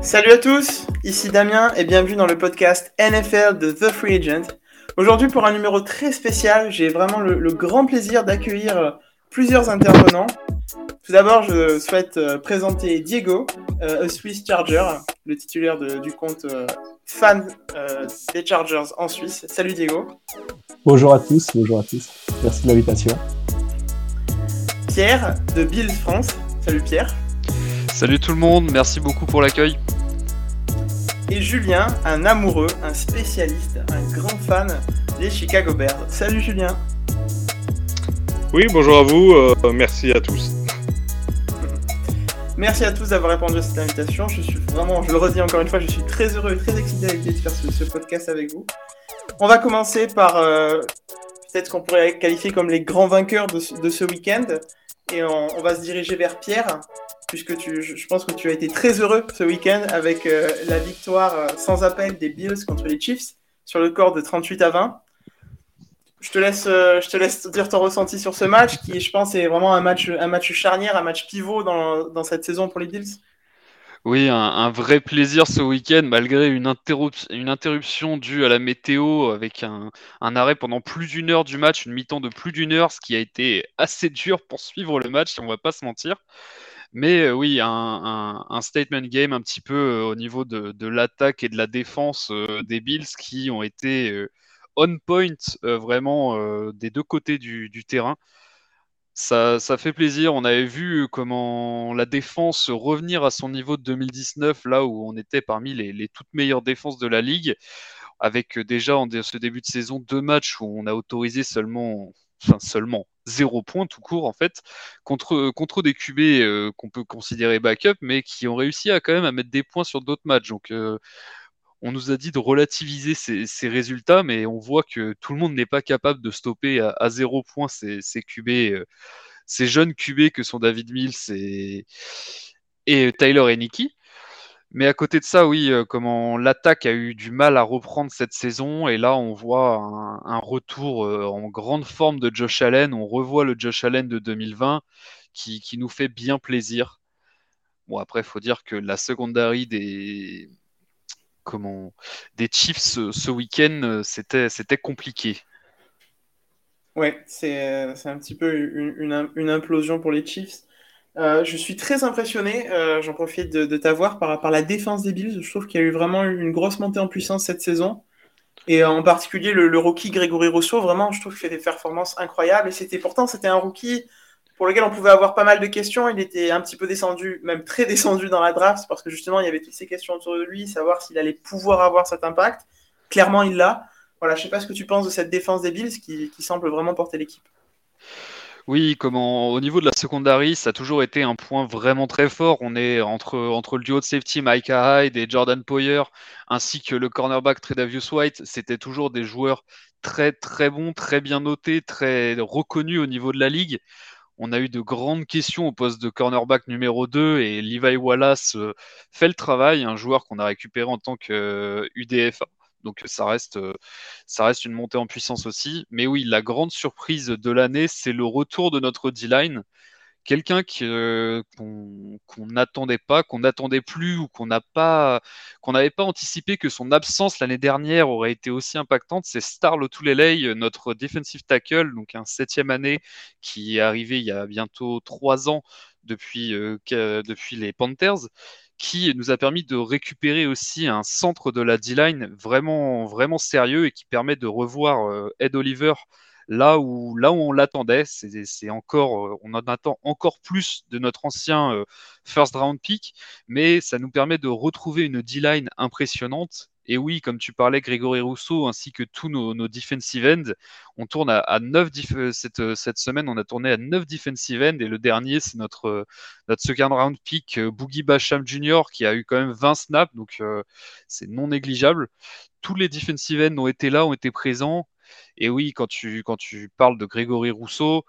Salut à tous, ici Damien et bienvenue dans le podcast NFL de The Free Agent. Aujourd'hui pour un numéro très spécial, j'ai vraiment le, grand plaisir d'accueillir euh, plusieurs intervenants. Tout d'abord, je souhaite euh, présenter Diego, euh, a Swiss Charger, le titulaire du compte fan des Chargers en Suisse. Salut Diego. Bonjour à tous, bonjour à tous. Merci de l'invitation. Pierre de Bills France. Salut Pierre. Salut tout le monde, merci beaucoup pour l'accueil et Julien, un amoureux, un spécialiste, un grand fan des Chicago Bears. Salut Julien. Oui, bonjour à vous, euh, merci à tous. Merci à tous d'avoir répondu à cette invitation. Je suis vraiment, je le redis encore une fois, je suis très heureux et très excité de faire ce, podcast avec vous. On va commencer par euh, peut-être qu'on pourrait qualifier comme les grands vainqueurs de, ce week-end. Et on, va se diriger vers Pierre puisque tu, je pense que tu as été très heureux ce week-end avec euh, la victoire euh, sans appel des Bills contre les Chiefs sur le corps de 38 à 20. Je te laisse, euh, je te laisse dire ton ressenti sur ce match qui, je pense, est vraiment un match, un match charnière, un match pivot dans, cette saison pour les Bills. Oui, un, vrai plaisir ce week-end, malgré une, interruption due à la météo, avec un, arrêt pendant plus d'une heure du match, une mi-temps de plus d'une heure, ce qui a été assez dur pour suivre le match, on va pas se mentir. Mais euh, oui, un, statement game un petit peu euh, au niveau de, l'attaque et de la défense des Bills qui ont été on point vraiment des deux côtés du, terrain. Ça, fait plaisir. On avait vu comment la défense revenir à son niveau de 2019, là où on était parmi les, toutes meilleures défenses de la ligue, avec déjà en ce début de saison deux matchs où on a autorisé seulement, enfin seulement, zéro point tout court en fait contre, des QB euh, qu'on peut considérer backup mais qui ont réussi à quand même à mettre des points sur d'autres matchs donc euh, on nous a dit de relativiser ces, résultats mais on voit que tout le monde n'est pas capable de stopper à, zéro point ces, euh, jeunes QB que sont David Mills et, et Tyler mais à côté de ça, oui, euh, comment l'attaque a eu du mal à reprendre cette saison. Et là, on voit un, retour euh, en grande forme de Josh Allen. On revoit le Josh Allen de 2020 qui, nous fait bien plaisir. Bon, après, il faut dire que la secondary des, comment, des Chiefs ce, week-end, euh, c'était, c'était compliqué. Ouais, c'est, un petit peu une, une implosion pour les Chiefs. Euh, je suis très impressionné, euh, j'en profite de, t'avoir par à la défense des Bills. Je trouve qu'il y a eu vraiment une grosse montée en puissance cette saison. Et en particulier le, rookie Grégory Rousseau, vraiment, je trouve qu'il fait des performances incroyables. Et c'était pourtant, c'était un rookie pour lequel on pouvait avoir pas mal de questions. Il était un petit peu descendu, même très descendu dans la draft, parce que justement, il y avait toutes ces questions autour de lui, savoir s'il allait pouvoir avoir cet impact. Clairement, il l'a. Voilà, je sais pas ce que tu penses de cette défense des Bills qui semble vraiment porter l'équipe. Oui, comment au niveau de la secondary, ça a toujours été un point vraiment très fort. On est entre, entre le duo de safety Micah Hyde et Jordan Poyer, ainsi que le cornerback Tredavious White, c'était toujours des joueurs très très bons, très bien notés, très reconnus au niveau de la ligue. On a eu de grandes questions au poste de cornerback numéro 2 et Levi Wallace euh, fait le travail, un joueur qu'on a récupéré en tant que UDFA. Euh, donc ça reste, euh, ça reste une montée en puissance aussi. Mais oui, la grande surprise de l'année, c'est le retour de notre D-line. Quelqu'un euh, qu'on n'attendait pas, qu'on n'attendait plus ou qu'on n'a pas, qu'on n'avait pas anticipé que son absence l'année dernière aurait été aussi impactante, c'est Star Lotulelei, notre defensive tackle, donc un septième année qui est arrivé il y a bientôt trois ans depuis, euh, depuis les Panthers qui nous a permis de récupérer aussi un centre de la D-line vraiment, vraiment sérieux et qui permet de revoir euh, Ed Oliver là où, là où on l'attendait. C'est encore, euh, on en attend encore plus de notre ancien euh, first round pick, mais ça nous permet de retrouver une D-line impressionnante et oui, comme tu parlais, Grégory Rousseau ainsi que tous nos, defensive ends, on tourne à, 9 euh, cette, cette, semaine, on a tourné à 9 defensive ends et le dernier, c'est notre, notre second round pick, Boogie Basham Jr., qui a eu quand même 20 snaps, donc c'est non négligeable. Tous les defensive ends ont été là, ont été présents. Et oui, quand tu, quand parles de Grégory Rousseau,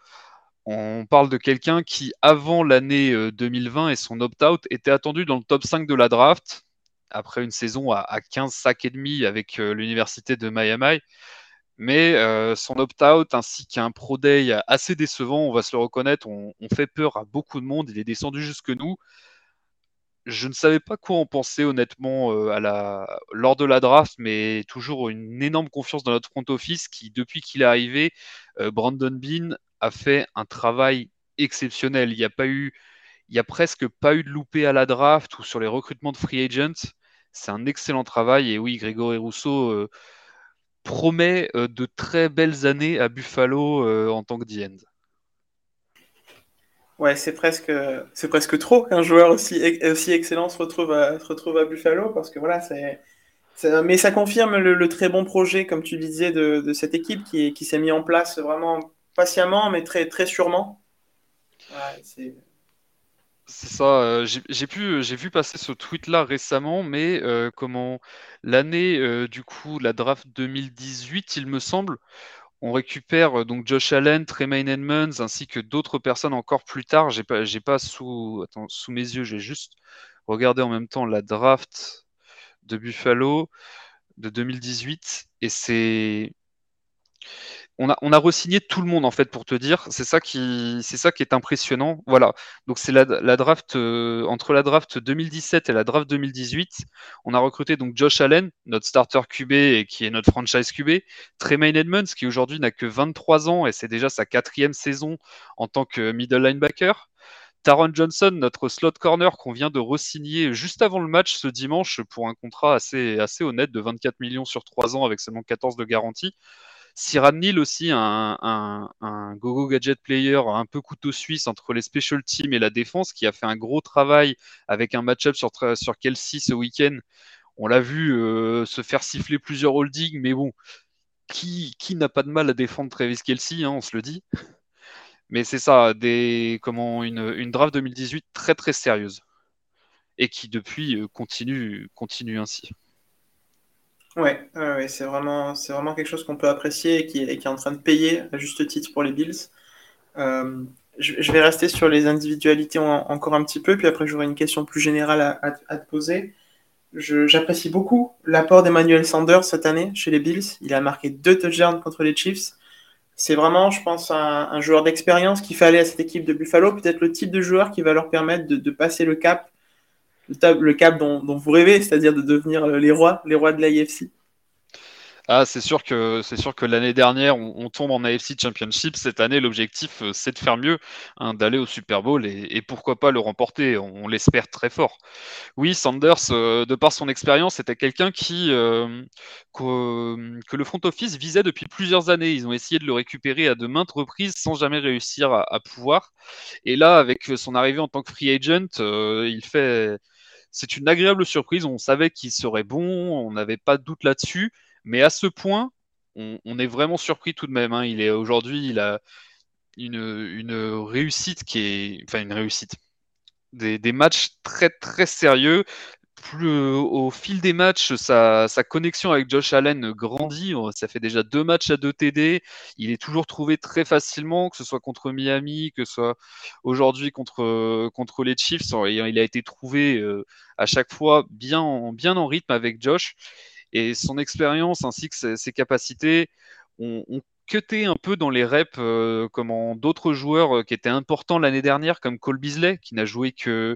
on parle de quelqu'un qui, avant l'année 2020 et son opt-out, était attendu dans le top 5 de la draft après une saison à, 15 sacs et demi avec l'université de Miami. Mais son opt-out ainsi qu'un Pro Day assez décevant, on va se le reconnaître, on, on, fait peur à beaucoup de monde. Il est descendu jusque nous je ne savais pas quoi en penser honnêtement euh, lors de la draft, mais toujours une énorme confiance dans notre front office qui, depuis qu'il est arrivé, euh, Brandon Bean a fait un travail exceptionnel. Il n'y a pas eu, il a presque pas eu de loupé à la draft ou sur les recrutements de free agents. C'est un excellent travail et oui, Grégory Rousseau euh, promet de très belles années à Buffalo en tant que D-end. Ouais, c'est presque, c'est presque trop qu'un joueur aussi, aussi excellent se retrouve à, Buffalo parce que voilà, c'est, mais ça confirme le, très bon projet, comme tu disais, de, cette équipe qui, qui s'est mis en place vraiment patiemment, mais très, très sûrement. c'est... ça. Euh, j'ai vu passer ce tweet-là récemment, mais euh, comment l'année euh, du coup, la draft 2018, il me semble, on récupère euh, donc Josh Allen, Tremaine Edmonds, ainsi que d'autres personnes encore plus tard. J'ai pas, pas sous, sous mes yeux, j'ai juste regardé en même temps la draft de Buffalo de 2018 et c'est on a, on re-signé tout le monde en fait pour te dire. C'est ça qui, c'est ça qui est impressionnant. Voilà. Donc c'est la, draft euh, entre la draft 2017 et la draft 2018, on a recruté donc Josh Allen, notre starter QB et qui est notre franchise QB, Tremaine Edmonds qui aujourd'hui n'a que 23 ans et c'est déjà sa quatrième saison en tant que middle linebacker. Taron Johnson, notre slot corner qu'on vient de re-signer juste avant le match ce dimanche pour un contrat assez, assez honnête de 24 millions sur 3 ans avec seulement 14 de garantie. Siran Neal aussi, un, go-go gadget player un peu couteau suisse entre les special teams et la défense, qui a fait un gros travail avec un match-up sur, Kelsey ce week-end. On l'a vu euh, se faire siffler plusieurs holdings, mais bon, qui, qui n'a pas de mal à défendre Travis Kelsey, hein, on se le dit. Mais c'est ça, des, comment, une, une draft 2018 très très sérieuse et qui depuis euh, continue, continue ainsi. Ouais, c'est vraiment, quelque chose qu'on peut apprécier et qui, est en train de payer à juste titre pour les Bills. Euh, je, vais rester sur les individualités encore un petit peu, puis après j'aurai une question plus générale à, te poser. J'apprécie beaucoup l'apport d'Emmanuel Sanders cette année chez les Bills. Il a marqué deux touchdowns contre les Chiefs. C'est vraiment, je pense, un, joueur d'expérience qu'il fallait à cette équipe de Buffalo. Peut-être le type de joueur qui va leur permettre de, passer le cap le, cap dont, vous rêvez, c'est-à-dire de devenir les rois, les rois de l'AFC ah, c'est sûr que c'est sûr que l'année dernière, on, tombe en AFC Championship. Cette année, l'objectif, euh, c'est de faire mieux, hein, d'aller au Super Bowl et, pourquoi pas le remporter. On, l'espère très fort. Oui, Sanders, euh, de par son expérience, c'était quelqu'un qui euh, que, le front office visait depuis plusieurs années. Ils ont essayé de le récupérer à de maintes reprises sans jamais réussir à pouvoir. Et là, avec son arrivée en tant que free agent, il fait c'est une agréable surprise. On savait qu'il serait bon, on n'avait pas de doute là-dessus. Mais à ce point, on, est vraiment surpris tout de même. Hein. Il est aujourd'hui, il a une, réussite qui est, enfin une réussite, des, matchs très très sérieux. Plus, au fil des matchs, sa, connexion avec Josh Allen grandit. Ça fait déjà deux matchs à deux TD. Il est toujours trouvé très facilement, que ce soit contre Miami, que ce soit aujourd'hui contre, contre les Chiefs. Il a été trouvé euh, à chaque fois bien, bien en rythme avec Josh. Et son expérience ainsi que ses, capacités ont, cuté un peu dans les reps euh, comme d'autres joueurs euh, qui étaient importants l'année dernière, comme Cole Beasley, qui n'a joué que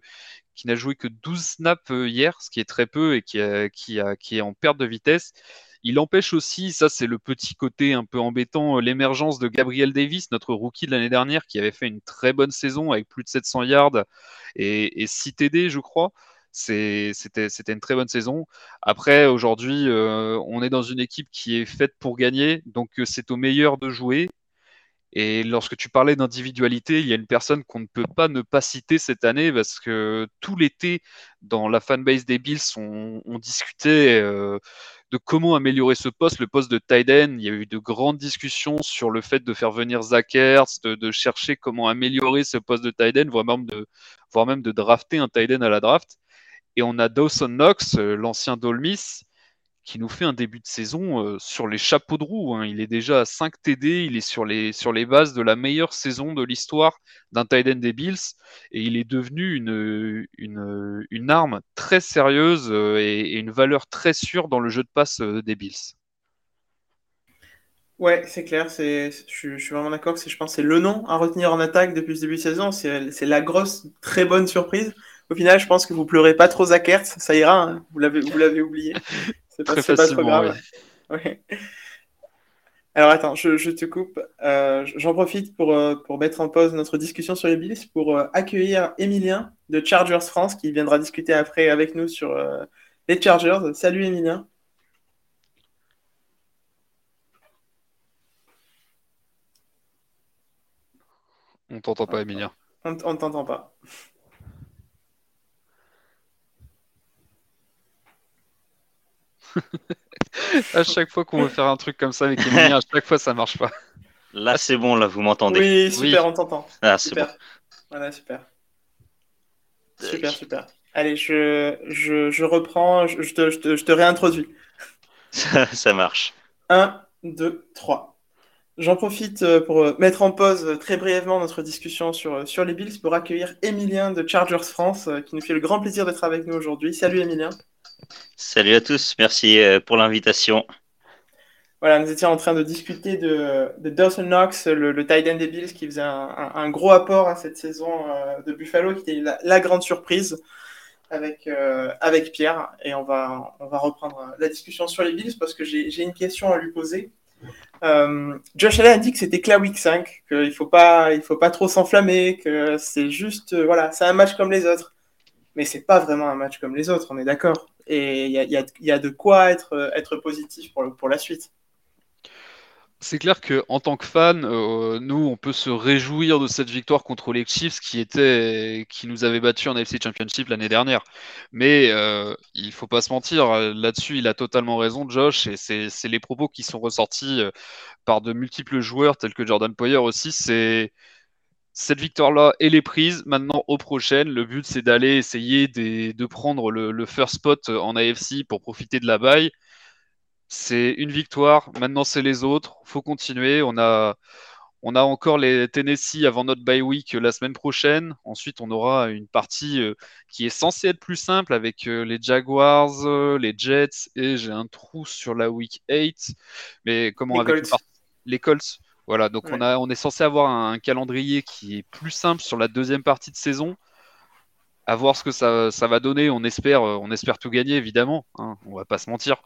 qui n'a joué que 12 snaps euh, hier, ce qui est très peu et qui, qui, est en perte de vitesse. Il empêche aussi, ça c'est le petit côté un peu embêtant, l'émergence de Gabriel Davis, notre rookie de l'année dernière, qui avait fait une très bonne saison avec plus de 700 yards et, et 6 TD, je crois. C'était une très bonne saison. Après, aujourd'hui, euh, on est dans une équipe qui est faite pour gagner, donc euh, c'est au meilleur de jouer. Et lorsque tu parlais d'individualité, il y a une personne qu'on ne peut pas ne pas citer cette année parce que tout l'été, dans la fanbase des Bills, on, discutait euh, de comment améliorer ce poste, le poste de tight end. Il y a eu de grandes discussions sur le fait de faire venir Zach de, chercher comment améliorer ce poste de tight end, voire même de, voire même de drafter un tight end à la draft. Et on a Dawson Knox, euh, l'ancien Dolmis, qui nous fait un début de saison sur les chapeaux de roue. Hein. Il est déjà à 5 TD, il est sur les, sur les bases de la meilleure saison de l'histoire d'un tight end des Bills, et il est devenu une, une, une arme très sérieuse et, une valeur très sûre dans le jeu de passe des Bills. Ouais, c'est clair, c'est, je, suis vraiment d'accord que je pense c'est le nom à retenir en attaque depuis ce début de saison, c'est, la grosse, très bonne surprise. Au final, je pense que vous pleurez pas trop Zach ça ira, hein. vous, l'avez, vous l'avez oublié. C'est pas, pas trop grave. Alors attends, je, te coupe. Euh, j'en profite pour, euh, pour mettre en pause notre discussion sur les Bills pour euh, accueillir Emilien de Chargers France qui viendra discuter après avec nous sur les Chargers. Salut Emilien. On t'entend pas, Emilien. On, ne t'entend pas. À chaque fois qu'on veut faire un truc comme ça avec Emilien, à chaque fois ça marche pas. Là c'est bon, là vous m'entendez. Oui, super, on t'entend. Ah, c'est bon. Voilà, super. Super, super. Allez, je, je, reprends, je, te, je, te, réintroduis. ça marche. 1, 2, 3. J'en profite euh, pour euh, mettre en pause euh, très brièvement notre discussion sur, sur les Bills pour accueillir Emilien de Chargers France qui nous fait le grand plaisir d'être avec nous aujourd'hui. Salut Emilien. Salut à tous, merci pour l'invitation. Voilà, nous étions en train de discuter de, de Dawson Knox, le, tight end des Bills qui faisait un, gros apport à cette saison de Buffalo, qui était la, grande surprise avec, avec Pierre. Et on va, on va reprendre la discussion sur les Bills parce que j'ai une question à lui poser. Euh, Josh Allen a dit que c'était que la week 5, qu'il ne faut, pas, il faut pas trop s'enflammer, que c'est juste, euh, voilà, c'est un match comme les autres. Mais c'est pas vraiment un match comme les autres, on est d'accord. Et il y a, de quoi être, être positif pour, la suite c'est clair que en tant que fan, euh, nous, on peut se réjouir de cette victoire contre les Chiefs qui était, qui nous avait battu en AFC Championship l'année dernière. Mais euh, il faut pas se mentir, là-dessus, il a totalement raison, Josh, et c'est les propos qui sont ressortis euh, par de multiples joueurs tels que Jordan Poyer aussi. C'est cette victoire-là, elle est prise. Maintenant, aux prochaines, le but, c'est d'aller essayer de prendre le, le, first spot en AFC pour profiter de la baille c'est une victoire. Maintenant, c'est les autres. faut continuer. On a, on a encore les Tennessee avant notre bye week la semaine prochaine. Ensuite, on aura une partie euh, qui est censée être plus simple avec euh, les Jaguars, euh, les Jets et j'ai un trou sur la week 8. Mais comment les avec les Colts Voilà, donc on, a, on est censé avoir un, calendrier qui est plus simple sur la deuxième partie de saison. À voir ce que ça, va donner. On espère, on espère tout gagner, évidemment. Hein, on va pas se mentir.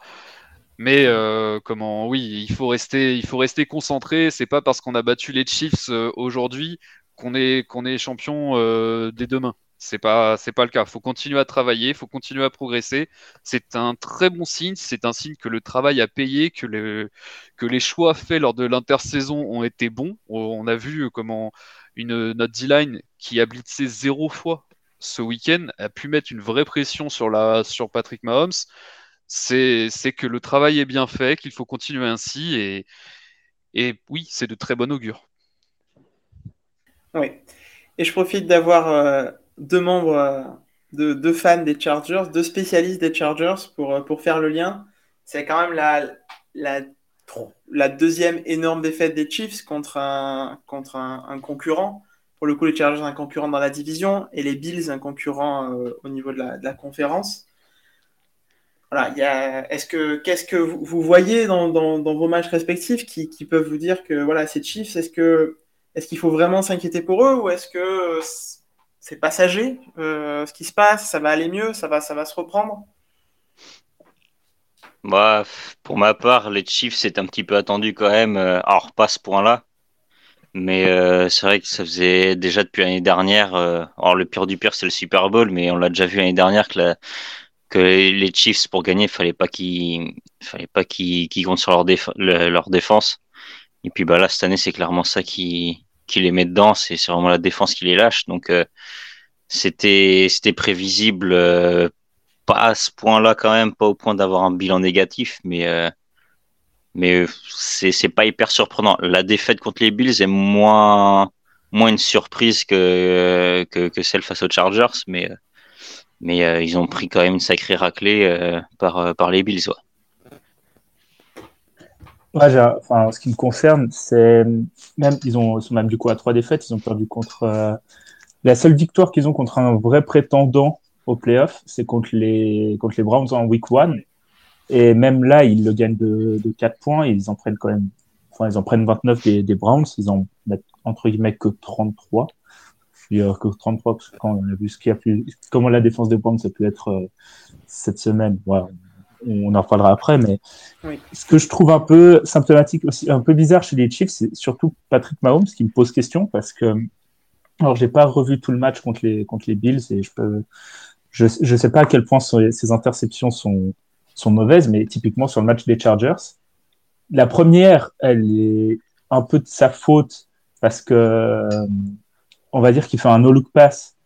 Mais euh, comment oui, il faut rester, il faut rester concentré. C'est pas parce qu'on a battu les Chiefs euh, aujourd'hui qu'on est qu'on est champion euh, dès demain. C'est pas c'est pas le cas. Faut continuer à travailler, il faut continuer à progresser. C'est un très bon signe. C'est un signe que le travail a payé, que le que les choix faits lors de l'intersaison ont été bons. On a vu comment une notre D-line qui a blitzé zéro fois ce week-end a pu mettre une vraie pression sur la sur Patrick Mahomes c'est que le travail est bien fait, qu'il faut continuer ainsi. Et, et oui, c'est de très bon augure. Oui. Et je profite d'avoir euh, deux membres, euh, de, deux fans des Chargers, deux spécialistes des Chargers pour, euh, pour faire le lien. C'est quand même la, la, deuxième énorme défaite des Chiefs contre un, contre un, concurrent. Pour le coup, les Chargers, un concurrent dans la division et les Bills, un concurrent au niveau de la, de la conférence voilà, est-ce que qu'est-ce que vous, voyez dans, vos matchs respectifs qui, peuvent vous dire que voilà, ces Chiefs, est-ce que est-ce qu'il faut vraiment s'inquiéter pour eux ou est-ce que passager euh, ce qui se passe, ça va aller mieux, ça va ça va se reprendre bah, pour ma part, les Chiefs c'est un petit peu attendu quand même. Euh, alors pas ce point-là, mais euh, c'est vrai que ça faisait déjà depuis l'année dernière. alors le pire du pire c'est le Super Bowl, mais on l'a déjà vu l'année dernière que la que les Chiefs pour gagner, il fallait pas qu'ils pas qu'ils comptent sur leur, leur défense. Et puis bah là cette année, c'est clairement ça qui qui les met dedans, c'est vraiment la défense qui les lâche. Donc euh, c'était prévisible euh, pas à ce point-là quand même, pas au point d'avoir un bilan négatif, mais euh, mais c'est c'est pas hyper surprenant. La défaite contre les Bills est moins une surprise que celle face aux Chargers, mais euh, ils ont pris quand même une sacrée raclée euh, euh, par les Bills. Enfin, ce qui me concerne, c'est même ils ont sont même du coup à trois défaites. Ils ont perdu contre la seule victoire qu'ils ont contre un vrai prétendant au playoff, c'est contre les contre les Browns en week one. Et même là, ils le gagnent de, de 4 points. ils en prennent quand même, enfin, ils en prennent 29 des, des Browns. Ils en mettent entre guillemets que 33. Je que 33 parce que quand on a vu ce qu'il y a plus, comment la défense des Browns ça peut être euh, cette semaine. On en reparlera après, mais ce que je trouve un peu symptomatique aussi, un peu bizarre chez les Chiefs, c'est surtout Patrick Mahomes qui me pose question parce que, alors j'ai pas revu tout le match contre les contre les Bills et je peux, je je sais pas à quel point ces interceptions sont sont mauvaises, mais typiquement sur le match des Chargers, la première, elle est un peu de sa faute parce que on va dire qu'il fait un no-look pass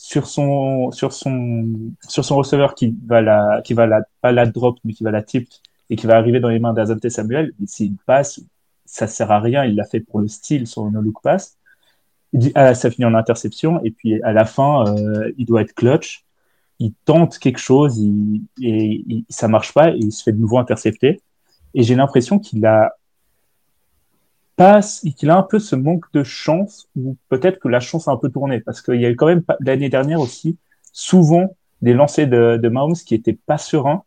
sur son sur son sur son receveur qui va la qui va pas la drop mais qui va la tip et qui va arriver dans les mains d'Azante Samuel. Et s'il passe, ça sert à rien. Il l'a fait pour le style sur le no-look pass. Ah, ça finit en interception et puis à la fin, euh, il doit être clutch il tente quelque chose et il, ça marche pas et il se fait de nouveau intercepter. Et j'ai l'impression qu'il a pas, qu'il a un peu ce manque de chance ou peut-être que la chance a un peu tourné parce qu'il y a eu quand même l'année dernière aussi souvent des lancers de, de Mahomes qui étaient pas sereins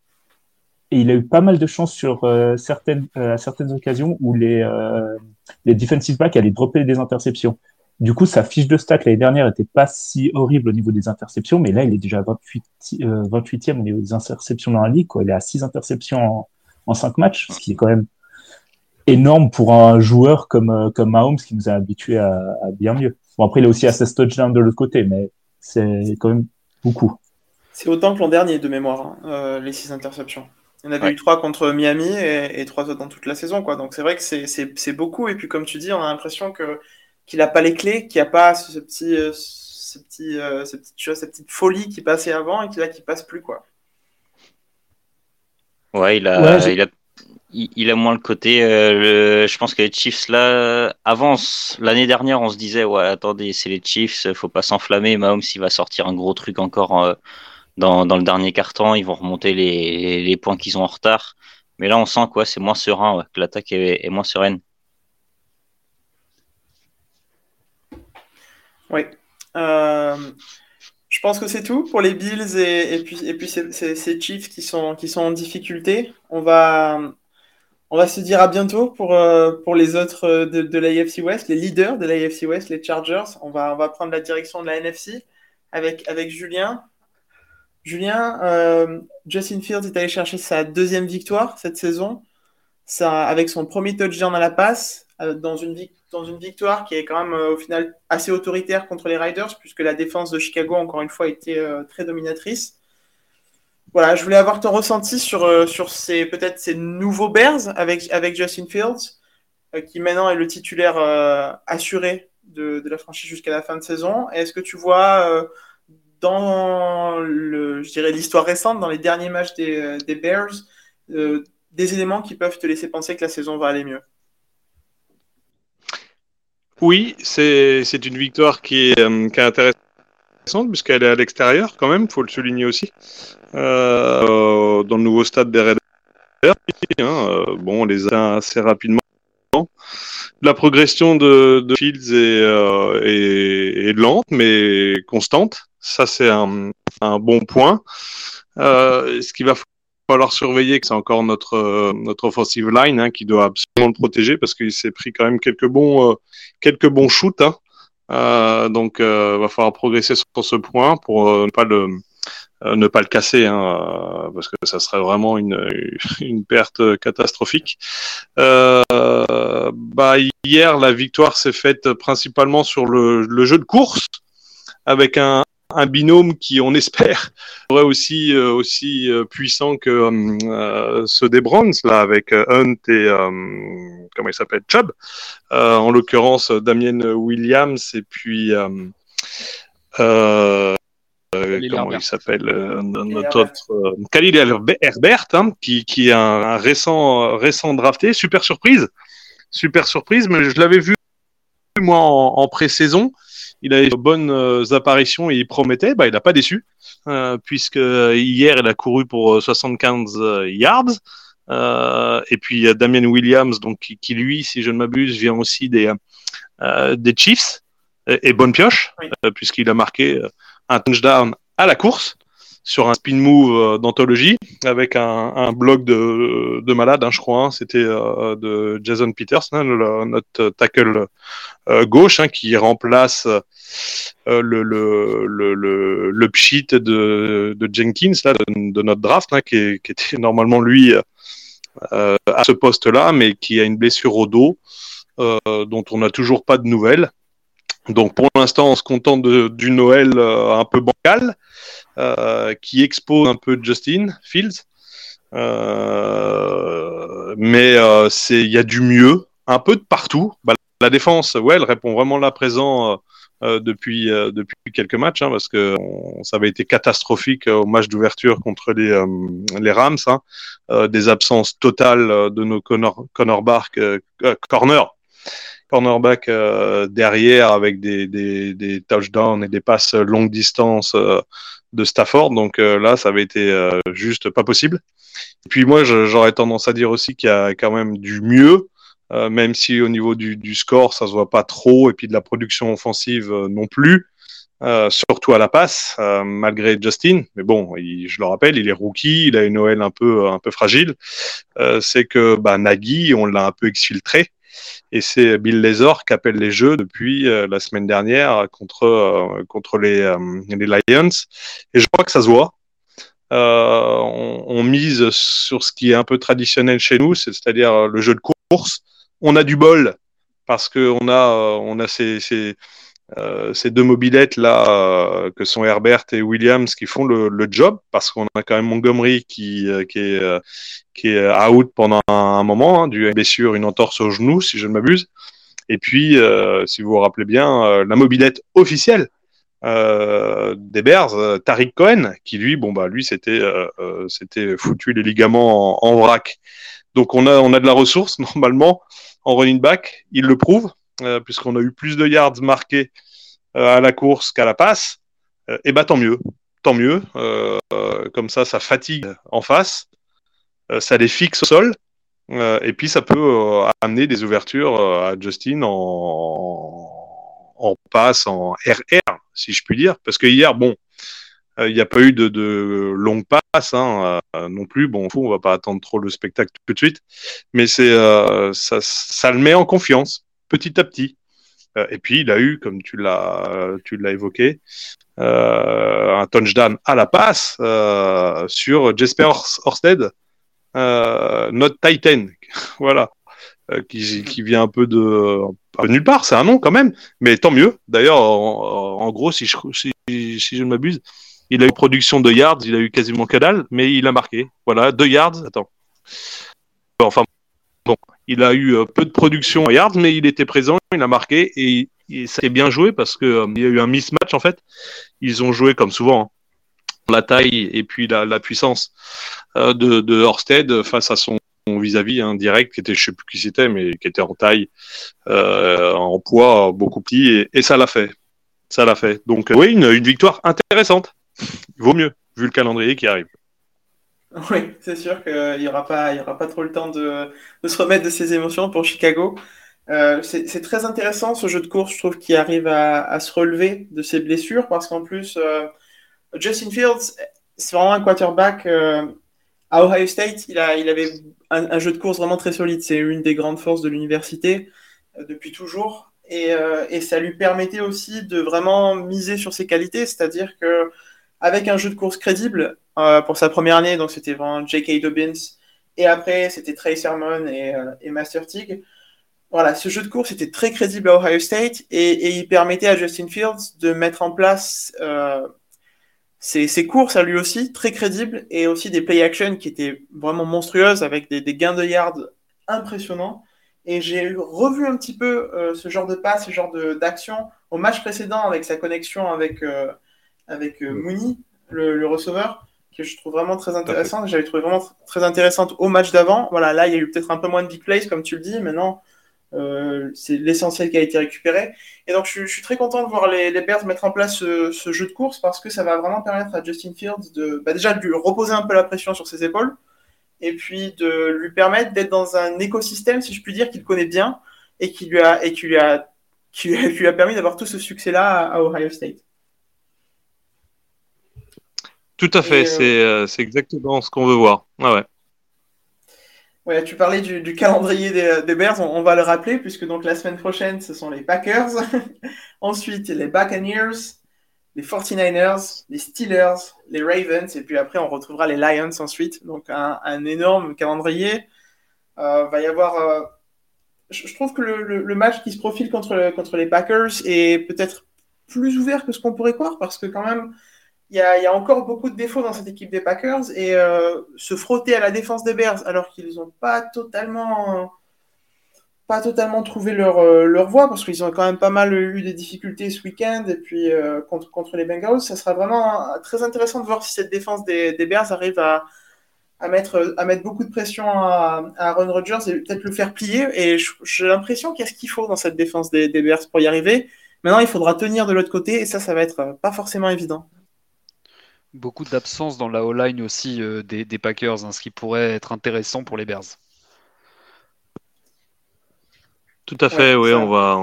et il a eu pas mal de chance sur euh, certaines euh, certaines occasions où les euh, les defensive backs allaient dropper des interceptions. Du coup, sa fiche de stats l'année dernière était pas si horrible au niveau des interceptions, mais là, il est déjà 28, euh, 28e au niveau des interceptions dans la ligue. Quoi. Il est à 6 interceptions en 5 matchs, ce qui est quand même énorme pour un joueur comme, euh, comme Mahomes qui nous a habitués à, à, bien mieux. Bon, après, il a aussi à 16 touchdowns de l'autre côté, mais c'est quand même beaucoup. C'est autant que l'an dernier de mémoire, hein, euh, les 6 interceptions. Il y en avait ouais. eu 3 contre Miami et, et 3 autres dans toute la saison. Quoi. Donc c'est vrai que c'est beaucoup. Et puis comme tu dis, on a l'impression que qu'il n'a pas les clés, qu'il n'y a pas ce, petit, euh, ce petit, euh, ce petit, tu vois, cette petite folie qui passait avant et qui là qui passe plus quoi. Ouais, il a, ouais, il a, il, a moins le côté. Euh, je pense que les Chiefs là avancent. L'année dernière, on se disait ouais, attendez, c'est les Chiefs, faut pas s'enflammer. Mahomes, s'il va sortir un gros truc encore euh, dans, le dernier carton, ils vont remonter les, points qu'ils ont en retard. Mais là, on sent quoi, c'est moins serein, que l'attaque est, moins sereine. Oui. Euh, je pense que c'est tout pour les Bills et, puis, et ces, Chiefs qui sont, qui sont en difficulté. On va, on va se dire à bientôt pour, euh, pour les autres de, de l'AFC West, les leaders de l'AFC West, les Chargers. On va, on va prendre la direction de la NFC avec, avec Julien. Julien, euh, Justin Fields est allé chercher sa deuxième victoire cette saison, avec son premier touchdown à la passe, dans une, dans une victoire qui est quand même euh, au final assez autoritaire contre les Riders, puisque la défense de Chicago, encore une fois, était euh, très dominatrice. Voilà, je voulais avoir ton ressenti sur, euh, sur ces peut-être ces nouveaux Bears avec, avec Justin Fields, euh, qui maintenant est le titulaire euh, assuré de, de, la franchise jusqu'à la fin de saison. Est-ce que tu vois dans le, je dirais l'histoire récente, dans les derniers matchs des, des Bears, des éléments qui peuvent te laisser penser que la saison va aller mieux? Oui, c'est une victoire qui est, qui est intéressante puisqu'elle est à l'extérieur quand même, faut le souligner aussi. Euh, dans le nouveau stade des Raiders, hein, euh, bon, on les a assez rapidement. La progression de, de Fields est, euh, est, est, lente mais constante. Ça, c'est un, un, bon point. Euh, ce qui va falloir surveiller c'est encore notre euh, notre offensive line hein, qui doit absolument le protéger parce qu'il s'est pris quand même quelques bons euh, quelques bons shoots. Hein. Euh, donc euh, va falloir progresser sur ce point pour euh, ne pas le ne pas le casser hein, parce que ça serait vraiment une une perte catastrophique. bah hier la victoire s'est faite principalement sur le, le jeu de course avec un, un binôme qui, on espère, serait aussi euh, aussi euh, puissant que euh, ceux des Browns là, avec Hunt et comment il s'appelle Chubb. en l'occurrence, Damien Williams et puis comment il s'appelle notre autre Khalil Herbert, hein, qui, qui est un, un, récent récent drafté, super surprise, super surprise, mais je l'avais vu moi en, en pré-saison il a eu de bonnes euh, apparitions et il promettait, bah, il n'a pas déçu, euh, puisque hier il a couru pour 75 euh, yards. et puis il y a Damien Williams, donc qui, lui, si je ne m'abuse, vient aussi des des Chiefs et, bonne pioche, puisqu'il a marqué un touchdown à la course sur un spin move euh, d'anthologie avec un, un blog de, de malade, hein, je crois. Hein. C'était euh, de Jason Peters, hein, notre tackle euh, gauche, qui remplace le, le, le, le, pchit de, Jenkins, là, de, notre draft, qui, qui, était normalement lui à ce poste-là, mais qui a une blessure au dos. dont on n'a toujours pas de nouvelles. Donc pour l'instant, on se contente du Noël un peu bancal. Euh, qui expose un peu Justin Fields. Euh, mais euh, c'est il y a du mieux, un peu de partout. Bah, la défense, ouais, elle répond vraiment là présent depuis depuis quelques matchs, hein, parce que ça avait été catastrophique au match d'ouverture contre les les Rams, hein, des absences totales de nos corner, cornerback, corner cornerback derrière avec des, des, des, touchdowns et des passes longue distance de Stafford. Donc euh, là, ça avait été euh, juste pas possible. Et puis moi, j'aurais tendance à dire aussi qu'il y a quand même du mieux, euh, même si au niveau du, score, ça se voit pas trop, et puis de la production offensive non plus. surtout à la passe, malgré Justin. Mais bon, je le rappelle, il est rookie, il a une OL un peu un peu fragile. c'est que bah, Nagy, on l'a un peu exfiltré. Et c'est Bill Lazor qui appelle les jeux depuis euh, la semaine dernière contre, euh, contre les, euh, les, Lions. Et je crois que ça se voit. On, mise sur ce qui est un peu traditionnel chez nous, c'est-à-dire le jeu de course. On a du bol parce qu'on a, on a ces, euh, ces deux mobilettes là euh, que sont Herbert et Williams qui font le, le job parce qu'on a quand même Montgomery qui, euh, qui est qui est out pendant un, moment hein, dû blessure une entorse au genou si je ne m'abuse. Et puis si vous vous rappelez bien la mobilette officielle des Bears Tariq Cohen qui lui bon bah lui c'était c'était foutu les ligaments en, en, vrac. Donc on a on a de la ressource normalement en running back. Il le prouve. euh, puisqu'on a eu plus de yards marqués euh, à la course qu'à la passe, et euh, eh ben tant mieux, tant mieux. comme ça, ça fatigue en face, ça les fixe au sol, et puis ça peut amener des ouvertures à Justin en, passe, en RR, si je puis dire. Parce que hier, bon, il n'y a pas eu de, de longue hein, non plus. Bon, on va pas attendre trop le spectacle tout de suite, mais ça, le met en confiance petit à petit. Euh, et puis, il a eu, comme tu l'as, évoqué, euh, un touchdown à la passe euh, sur Jesper Orsted, notre Titan, voilà, qui, vient un peu de, nulle part. C'est un nom quand même, mais tant mieux. D'ailleurs, en, gros, si je, je ne m'abuse, il a eu production de yards, il a eu quasiment que dalle, mais il a marqué. Voilà, deux yards. Attends. Enfin, bon, il a eu euh, peu de production à yards, mais il était présent, il a marqué et, ça a bien joué parce que euh, y a eu un mismatch en fait. Ils ont joué comme souvent hein. la taille et puis la, puissance euh, de, de face à son vis-à-vis -vis, direct qui était je sais plus qui c'était mais qui était en taille en poids beaucoup petit et, ça l'a fait ça l'a fait donc oui une, une victoire intéressante vaut mieux vu le calendrier qui arrive Oui, c'est sûr qu'il n'y aura, pas, aura pas trop le temps de, se remettre de ses émotions pour Chicago. Euh, c'est très intéressant ce jeu de course, je trouve, qui arrive à, se relever de ses blessures parce qu'en plus, euh, Justin Fields, c'est vraiment un quarterback. Euh, à Ohio State, il, a, il avait un, jeu de course vraiment très solide. C'est une des grandes forces de l'université depuis toujours. Et, et, ça lui permettait aussi de vraiment miser sur ses qualités, c'est-à-dire que avec un jeu de course crédible euh, pour sa première année. Donc, c'était vraiment J.K. Dobbins. Et après, c'était Trey Sermon et, euh, et, Master Tig. Voilà, ce jeu de course était très crédible à Ohio State et, il permettait à Justin Fields de mettre en place euh, ses, ses, courses à lui aussi, très crédibles, et aussi des play action qui étaient vraiment monstrueuses avec des, des gains de yards impressionnants. Et j'ai revu un petit peu euh, ce genre de passe, ce genre d'action au match précédent avec sa connexion avec, avec euh, Mooney, le, receveur, que je trouve vraiment très intéressante. J'avais trouvé vraiment très intéressante au match d'avant. Voilà, là, il y a eu peut-être un peu moins de big plays, comme tu le dis. Maintenant, euh, c'est l'essentiel qui a été récupéré. Et donc, je, suis très content de voir les, les Bears mettre en place ce, jeu de course parce que ça va vraiment permettre à Justin Fields de, bah, déjà, de lui reposer un peu la pression sur ses épaules et puis de lui permettre d'être dans un écosystème, si je puis dire, qu'il connaît bien et qui lui a, et qui lui a, qui lui a, permis d'avoir tout ce succès-là à, Ohio State. Tout à fait, euh, c'est exactement ce qu'on veut voir. Ah ouais. Ouais, tu parlais du, calendrier des, Bears, on, va le rappeler, puisque donc la semaine prochaine, ce sont les Packers, ensuite les Buccaneers, les 49ers, les Steelers, les Ravens, et puis après on retrouvera les Lions ensuite. Donc un, énorme calendrier. Euh, va y avoir. Euh, je, trouve que le, match qui se profile contre, contre les Packers est peut-être plus ouvert que ce qu'on pourrait croire, parce que quand même, il y, a, encore beaucoup de défauts dans cette équipe des Packers et euh, se frotter à la défense des Bears alors qu'ils n'ont pas totalement pas totalement trouvé leur, euh, leur voie parce qu'ils ont quand même pas mal eu des difficultés ce week-end et puis euh, contre, contre les Bengals. Ça sera vraiment très intéressant de voir si cette défense des, Bears arrive à, à, mettre, à mettre beaucoup de pression à, à Aaron Rodgers et peut-être le faire plier. Et j'ai l'impression qu'il y a ce qu'il faut dans cette défense des, des Bears pour y arriver. Maintenant, il faudra tenir de l'autre côté et ça, ça va être pas forcément évident. Beaucoup d'absence dans la O-line aussi euh, des, Packers, hein, ce qui pourrait être intéressant pour les Bears. Tout à fait, oui, on va.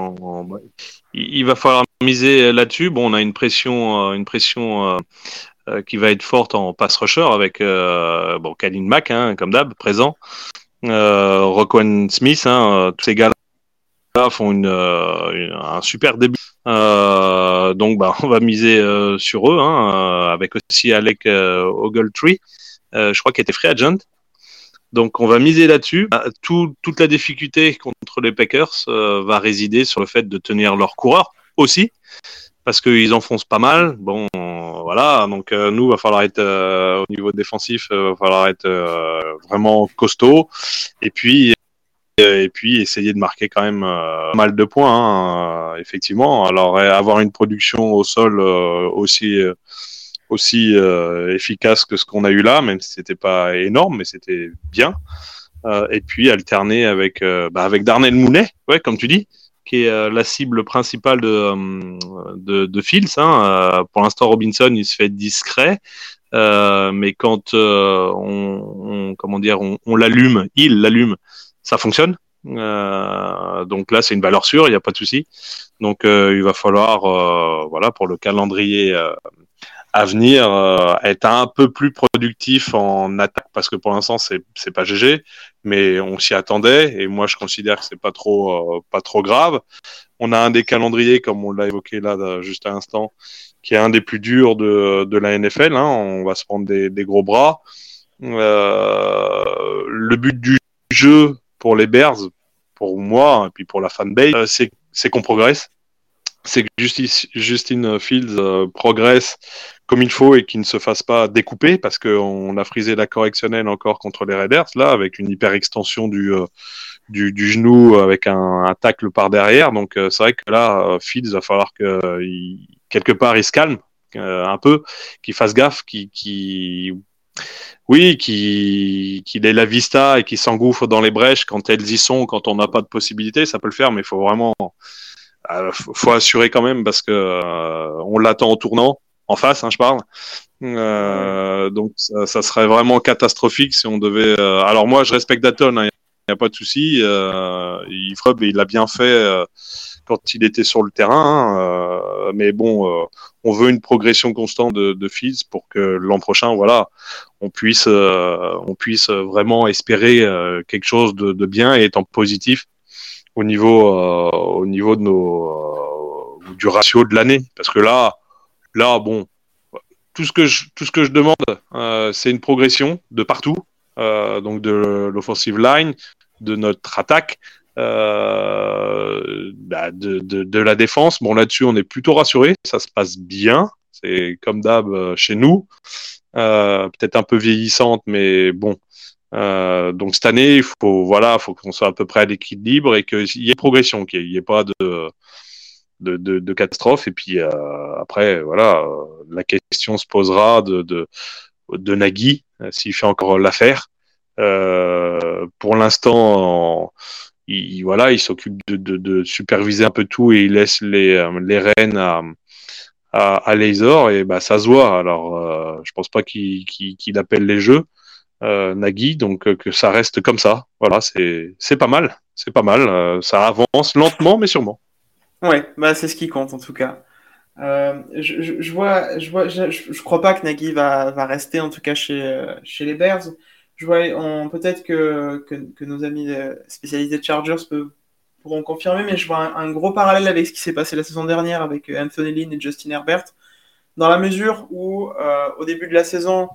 il va falloir miser là-dessus. Bon, on a une pression, euh, une pression euh, qui va être forte en pass rusher avec bon, Kalin Mack, hein, comme d'hab, présent. Euh, Smith, hein, tous ces gars font une, un super début euh, donc, bah, on va miser euh, sur eux, hein, euh, avec aussi Alec Ogletree, je crois qu'il était free agent. Donc, on va miser là-dessus. Bah, toute la difficulté contre les Packers va résider sur le fait de tenir leur coureur aussi, parce qu'ils enfoncent pas mal. Bon, voilà. Donc, nous, va falloir être au niveau défensif, va falloir être vraiment costaud. Et puis, et puis essayer de marquer quand même euh, mal de points, hein, euh, effectivement. Alors avoir une production au sol euh, aussi aussi efficace que ce qu'on a eu là, même si c'était pas énorme, mais c'était bien. et puis alterner avec bah, avec Darnell Mounet, ouais, comme tu dis, qui est la cible principale de de, Fields. Hein. pour l'instant, Robinson, il se fait discret. mais quand on, comment dire, on l'allume, il l'allume, ça fonctionne. Euh, donc là, c'est une valeur sûre, il n'y a pas de souci. Donc euh, il va falloir, euh, voilà, pour le calendrier à venir, être un peu plus productif en attaque parce que pour l'instant, c'est c'est pas GG, mais on s'y attendait et moi je considère que c'est pas trop pas trop grave. On a un des calendriers, comme on l'a évoqué là juste à l'instant, qui est un des plus durs de, de la NFL. Hein. On va se prendre des, des gros bras. le but du jeu pour les Bears, pour moi, et puis pour la fanbase, euh, c'est, c'est qu'on progresse. C'est que Justin Fields euh, progresse comme il faut et qu'il ne se fasse pas découper parce qu'on a frisé la correctionnelle encore contre les Raiders, là, avec une hyper extension du, euh, genou avec un, un, tacle par derrière. Donc c'est vrai que là, Fields va falloir que quelque part il se calme un peu, qu'il fasse gaffe, qu'il oui, qui qu'il ait la vista et qui s'engouffre dans les brèches quand elles y sont, quand on n'a pas de possibilité, ça peut le faire, mais il faut vraiment, euh, faut assurer quand même parce que euh, on l'attend en tournant, en face, hein, je parle. Euh, donc ça, serait vraiment catastrophique si on devait. Euh, alors moi, je respecte Datton, il hein, n'y a pas de souci. Il il a bien fait quand il était sur le terrain. Hein, mais bon, on veut une progression constante de, de Fields pour que l'an prochain, voilà, on puisse, euh, on puisse vraiment espérer euh, quelque chose de, bien et étant positif au niveau, euh, au niveau de nos, du ratio de l'année. Parce que là, là, bon, tout ce que je, tout ce que je demande, c'est une progression de partout, donc de l'offensive line, de notre attaque. Euh, bah de, la défense. Bon, là-dessus, on est plutôt rassuré. Ça se passe bien. C'est comme d'hab chez nous. Euh, peut-être un peu vieillissante, mais bon. Euh, donc cette année, il faut voilà, faut qu'on soit à peu près à l'équilibre et qu'il y ait progression, qu'il n'y ait pas de catastrophe. Et puis euh, après, voilà, la question se posera de, de, de Nagui, s'il fait encore l'affaire. Euh, pour l'instant, il, voilà, il s'occupe de, superviser un peu tout et il laisse les, les rênes à, à, à et bah ça se voit. Alors euh, je pense pas qu'il qu'il appelle les jeux, Nagui, donc que ça reste comme ça. Voilà, c'est pas mal, c'est pas mal. ça avance lentement mais sûrement. Ouais, bah c'est ce qui compte en tout cas. Euh, je, je, vois, je vois, je, je, crois pas que Nagy va, va rester en tout cas chez, chez les Bears. Je vois, peut-être que, nos amis spécialisés Chargers peuvent, pourront confirmer, mais je vois un, gros parallèle avec ce qui s'est passé la saison dernière avec Anthony Lynn et Justin Herbert, dans la mesure où euh, au début de la saison,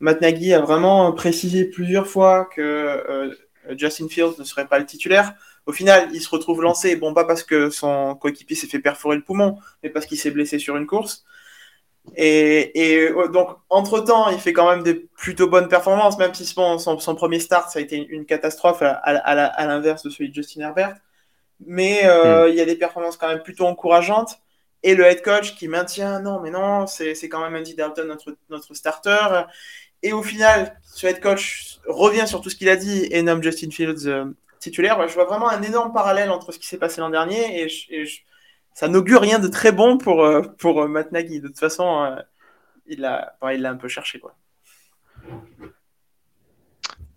Matt Nagy a vraiment précisé plusieurs fois que euh, Justin Fields ne serait pas le titulaire. Au final, il se retrouve lancé, bon, pas parce que son coéquipier s'est fait perforer le poumon, mais parce qu'il s'est blessé sur une course. Et, euh, donc, entre-temps, il fait quand même des plutôt bonnes performances, même si son, son, premier start, ça a été une catastrophe à, l'inverse de celui de Justin Herbert. Mais euh, hmm. il y a des performances quand même plutôt encourageantes. Et le head coach qui maintient, non, mais non, c'est quand même Andy Dalton, notre, notre starter. Et au final, ce head coach revient sur tout ce qu'il a dit et nomme Justin Fields euh, titulaire. Je vois vraiment un énorme parallèle entre ce qui s'est passé l'an dernier et, ça n'augure rien de très bon pour, euh, pour euh, Matt Nagy. De toute façon, euh, il l'a un peu cherché. Quoi.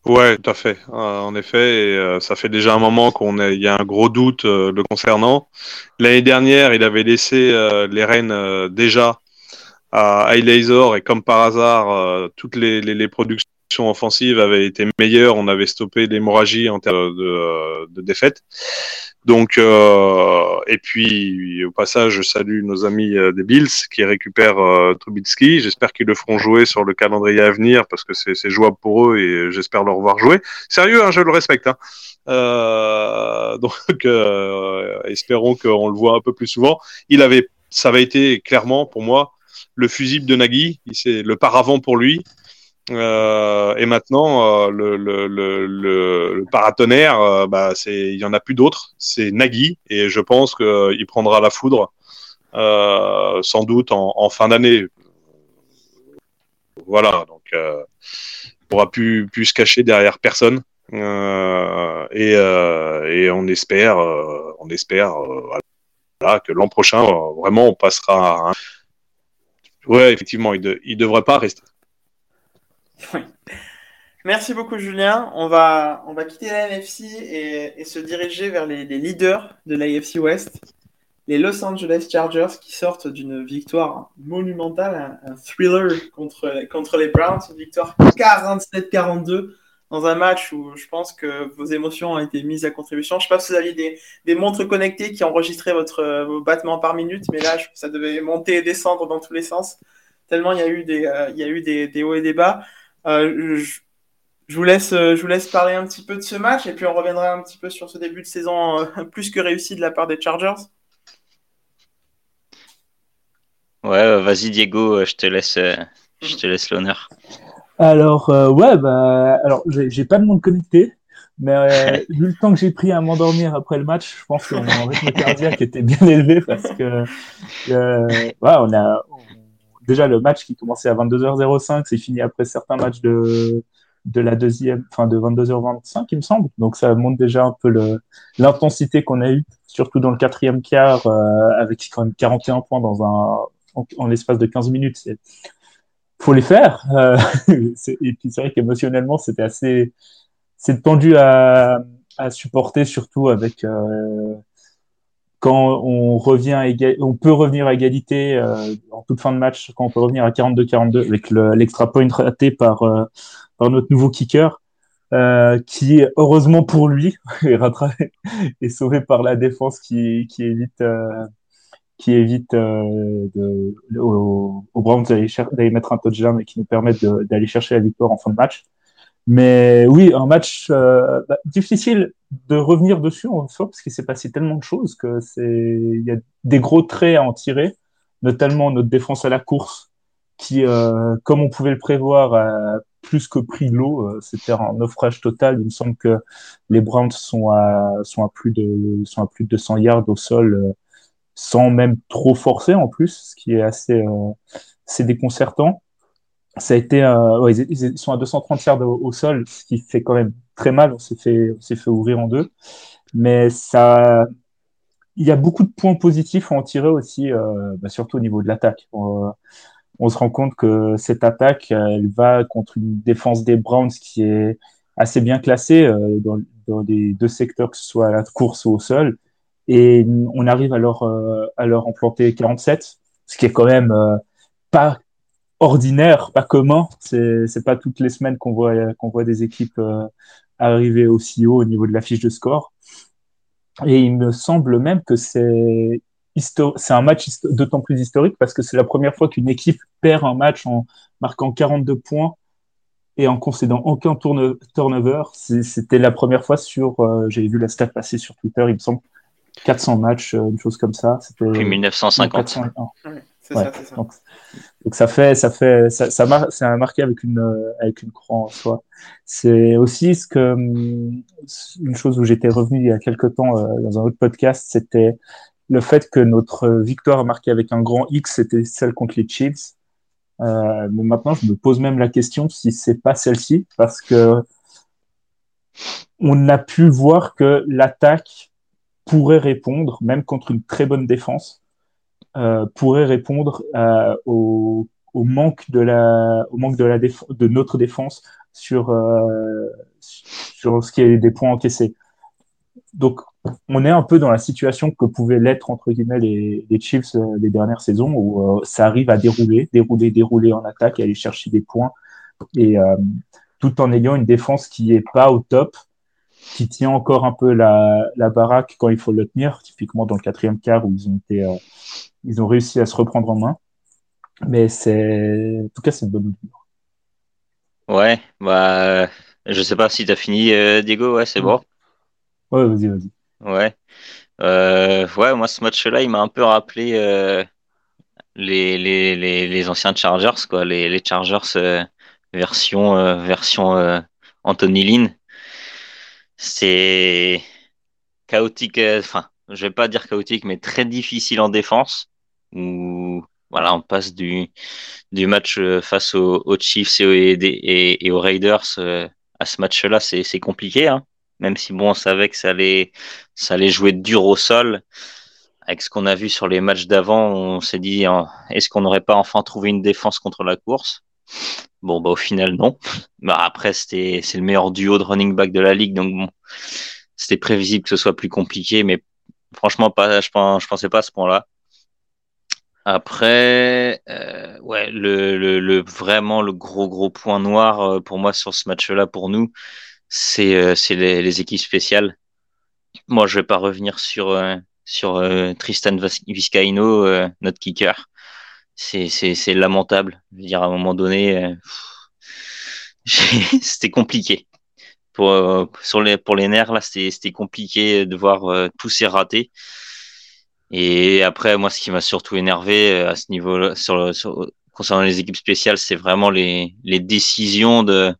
Ouais, tout à fait. en effet, ça fait déjà un moment qu'on il y a un gros doute le concernant. L'année dernière, il avait laissé les rênes déjà à Laser et comme par hasard, toutes les, les productions offensive avait été meilleure, on avait stoppé l'hémorragie en termes de, défaite. Donc, euh, et puis au passage, je salue nos amis euh, des Bills qui récupèrent euh, Trubitsky. J'espère qu'ils le feront jouer sur le calendrier à venir parce que c'est jouable pour eux et j'espère le revoir jouer. Sérieux, hein, je le respecte. Hein. Donc, espérons qu'on le voit un peu plus souvent. Il avait, ça avait été clairement pour moi le fusible de Nagui. C'est le paravent pour lui. Euh, et maintenant, euh, le, le, le, le, paratonnerre, euh, bah, il y en a plus d'autres. C'est Nagui, et je pense qu'il prendra la foudre, sans doute en, en fin d'année. Voilà, donc il pourra plus, plus se cacher derrière personne. et, et on espère, on espère voilà, que l'an prochain, vraiment, on passera. À Ouais, effectivement, il, ne il devrait pas rester. Merci beaucoup Julien. On va, on va quitter la NFC et, se diriger vers les, leaders de l'AFC West, les Los Angeles Chargers qui sortent d'une victoire monumentale, un, thriller contre, contre les Browns, une victoire 47-42 dans un match où je pense que vos émotions ont été mises à contribution. Je ne sais pas si vous aviez des, des, montres connectées qui enregistraient votre, vos battements par minute, mais là, ça devait monter et descendre dans tous les sens, tellement il y a eu des, euh, il y a eu des, des hauts et des bas. Euh, je, vous laisse, euh, je vous laisse parler un petit peu de ce match et puis on reviendra un petit peu sur ce début de saison euh, plus que réussi de la part des Chargers. Ouais, vas-y Diego, je te laisse, je te laisse l'honneur. Alors ouais, bah alors j'ai pas de monde connecté, mais vu le temps que j'ai pris à m'endormir après le match, je pense qu'on a un rythme cardiaque qui était bien élevé parce que ouais, on a déjà le match qui commençait à 22h05, c'est fini après certains matchs de, de la deuxième, enfin de 22h25, il me semble. Donc ça montre déjà un peu l'intensité qu'on a eue, surtout dans le quatrième quart, euh, avec quand même 41 points dans un, en, l'espace de 15 minutes. Il faut les faire. Euh, et puis c'est vrai qu'émotionnellement, c'était assez, c'est tendu à, à supporter, surtout avec euh, quand on revient on peut revenir à égalité euh, en toute fin de match, quand on peut revenir à 42-42 avec l'extra point raté par, euh, par notre nouveau kicker, euh, qui heureusement pour lui est, sauvé par la défense qui, qui évite qui évite de, au, au Browns d'aller mettre un touchdown et qui nous permet d'aller chercher la victoire en fin de match. Mais oui, un match euh, bah, difficile de revenir dessus en soi parce qu'il s'est passé tellement de choses que c'est il y a des gros traits à en tirer, notamment notre défense à la course qui, euh, comme on pouvait le prévoir, a plus que pris l'eau. Euh, c'était un naufrage total. Il me semble que les Browns sont à sont à plus de sont à plus de 200 yards au sol euh, sans même trop forcer en plus, ce qui est assez euh, c'est déconcertant ça a été, ils, sont à 230 yards au, sol, ce qui fait quand même très mal. On s'est fait, on s'est fait ouvrir en deux, mais ça, il y a beaucoup de points positifs à en tirer aussi, euh, bah, surtout au niveau de l'attaque. On se rend compte que cette attaque, elle va contre une défense des Browns qui est assez bien classée euh, dans, les deux secteurs, que ce soit à la course ou au sol. Et on arrive à leur, euh, à leur implanter 47, ce qui est quand même pas ordinaire, pas commun. C'est, c'est pas toutes les semaines qu'on voit, qu'on voit des équipes arriver aussi haut au niveau de la fiche de score. Et il me semble même que c'est c'est un match d'autant plus historique parce que c'est la première fois qu'une équipe perd un match en marquant 42 points et en concédant aucun turnover. C'était la première fois sur, euh, j'avais vu la stat passer sur Twitter, il me semble, 400 matchs, euh, une chose comme ça. Depuis 1950. Ça, ça. Donc, ça fait, ça fait, ça, ça, c'est un marqué avec une, euh, avec une croix en soi. C'est aussi ce que, hum, une chose où j'étais revenu il y a quelque temps dans un autre podcast, c'était le fait que notre victoire marquée avec un grand X, c'était celle contre les Chiefs. Euh, mais maintenant, je me pose même la question si c'est pas celle-ci, parce que on a pu voir que l'attaque pourrait répondre, même contre une très bonne défense, euh, pourrait répondre euh, au, au, manque de la, au manque de la de notre défense sur euh, sur ce qui est des points encaissés. Donc, on est un peu dans la situation que pouvaient l'être, entre guillemets, les, les Chiefs euh, des dernières saisons, où euh, ça arrive à dérouler, dérouler, dérouler en attaque et aller chercher des points, et tout en ayant une défense qui est pas au top, qui tient encore un peu la, la baraque quand il faut le tenir, typiquement dans le quatrième quart où ils ont été, ils ont réussi à se reprendre en main. Mais c'est, en tout cas, c'est une bonne nouvelle. Ouais, bah, je sais pas si tu as fini, Diego, ouais, c'est bon. Ouais, vas-y, vas-y. Ouais. Euh, ouais, moi, ce match-là, il m'a un peu rappelé euh, les, les, les, les, anciens Chargers, quoi, les, les Chargers euh, version, euh, version euh, Anthony Lynn. C'est chaotique, enfin, je vais pas dire chaotique, mais très difficile en défense. Où, voilà, on passe du, match face aux, Chiefs et, aux Raiders à ce match-là, c'est compliqué. Hein même si bon, on savait que ça allait, ça allait jouer dur au sol. Avec ce qu'on a vu sur les matchs d'avant, on s'est dit, hein, est-ce qu'on n'aurait pas enfin trouvé une défense contre la course? Bon, bah au final non. Bah après, c'est le meilleur duo de running back de la ligue, donc c'était prévisible que ce soit plus compliqué, mais franchement, pas, je, pense, pensais pas à ce point-là. Après, euh, ouais, le, vraiment le gros gros point noir euh, pour moi sur ce match-là pour nous, c'est euh, les, équipes spéciales. Moi, je vais pas revenir sur sur Tristan Vizcaino, notre kicker. C'est lamentable. Je veux dire, à un moment donné, c'était compliqué. Pour sur les pour les nerfs là, c'était compliqué de voir tous ces ratés. Et après, moi, ce qui m'a surtout énervé à ce niveau-là, sur, sur, concernant les équipes spéciales, c'est vraiment les, les décisions de,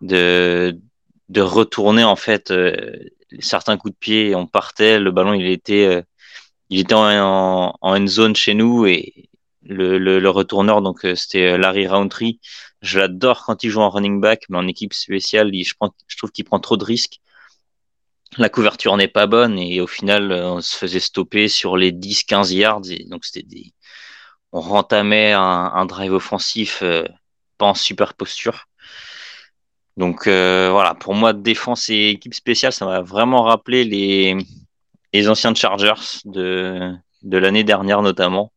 de, de retourner en fait euh, certains coups de pied, on partait, le ballon il était euh, il était en, en, end zone chez nous et le, retourneur donc euh, c'était Larry Roundtree. Je l'adore quand il joue en running back, mais en équipe spéciale, je, trouve qu'il prend trop de risques. La couverture n'est pas bonne et au final on se faisait stopper sur les 10-15 yards on rentamait un, drive offensif pas en super posture. Donc euh, voilà, pour moi, défense et équipe spéciale, ça m'a vraiment rappelé les, anciens Chargers de l'année dernière notamment.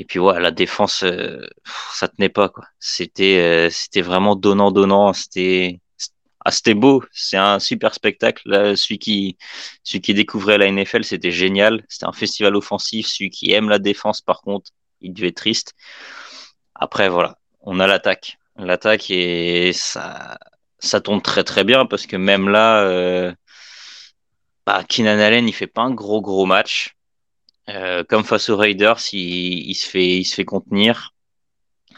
Et puis voilà, la défense, euh, ça tenait pas quoi. C'était euh, c'était vraiment donnant donnant. C'était ah, c'était beau. C'est un super spectacle. Celui qui celui qui découvrait la NFL, c'était génial. C'était un festival offensif. Celui qui aime la défense, par contre, il devait être triste. Après voilà, on a l'attaque, l'attaque et ça ça tombe très très bien parce que même là, euh, bah, Keenan Allen, il fait pas un gros gros match. Euh, comme face aux Raiders, il, il, se fait, il se fait contenir.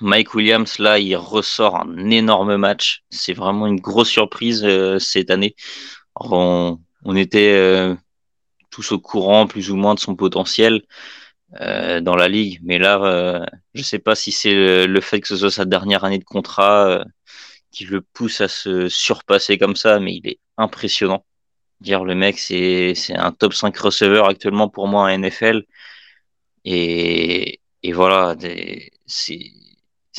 Mike Williams, là, il ressort un énorme match. C'est vraiment une grosse surprise euh, cette année. on, on, était euh, tous au courant, plus ou moins, de son potentiel euh, dans la ligue. Mais là, je sais pas si c'est le, le, fait que ce soit sa dernière année de contrat qui le pousse à se surpasser comme ça, mais il est impressionnant. Dire le mec, c'est un top 5 receveur actuellement pour moi en NFL. Et, et voilà, c'est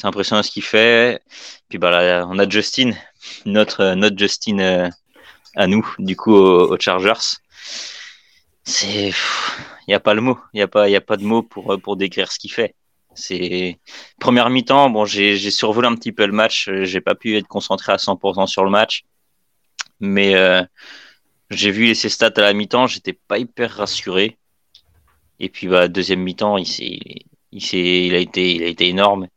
impressionnant ce qu'il fait. Puis bah là, on a Justin, notre notre Justin euh, à nous, du coup aux, Chargers. C'est, il y a pas le mot, il y a pas, a pas de mots pour pour décrire ce qu'il fait. C'est première mi-temps, bon, j'ai survolé un petit peu le match, j'ai pas pu être concentré à 100% sur le match, mais euh, j'ai vu ses stats à la mi-temps, j'étais pas hyper rassuré. Et puis bah deuxième mi-temps, il s'est il il a été il a été énorme.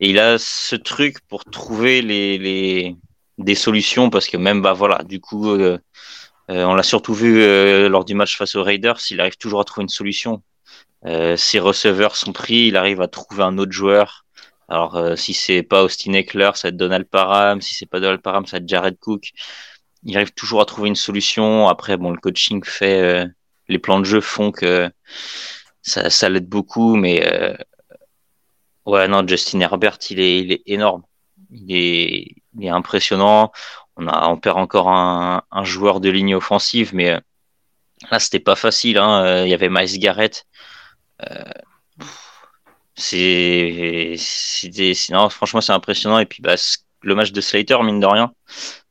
Et il a ce truc pour trouver les, les des solutions parce que même bah voilà, du coup euh, euh, on l'a surtout vu euh, lors du match face aux Raiders, il arrive toujours à trouver une solution. ses receveurs sont pris, il arrive à trouver un autre joueur. Alors si c'est pas Austin Eckler, ça va être Donald Parham, si c'est pas Donald Parham, ça va être Jared Cook. Il arrive toujours à trouver une solution. Après bon, le coaching fait les plans de jeu font que ça, l'aide beaucoup, mais euh, ouais, non, Justin Herbert, il est, énorme. Il est, impressionnant. On, a, perd encore un, joueur de ligne offensive, mais euh, là, c'était pas facile. Hein. Euh, il y avait Miles Garrett. Euh, c'est, franchement, c'est impressionnant. Et puis, bah, le match de Slater, mine de rien,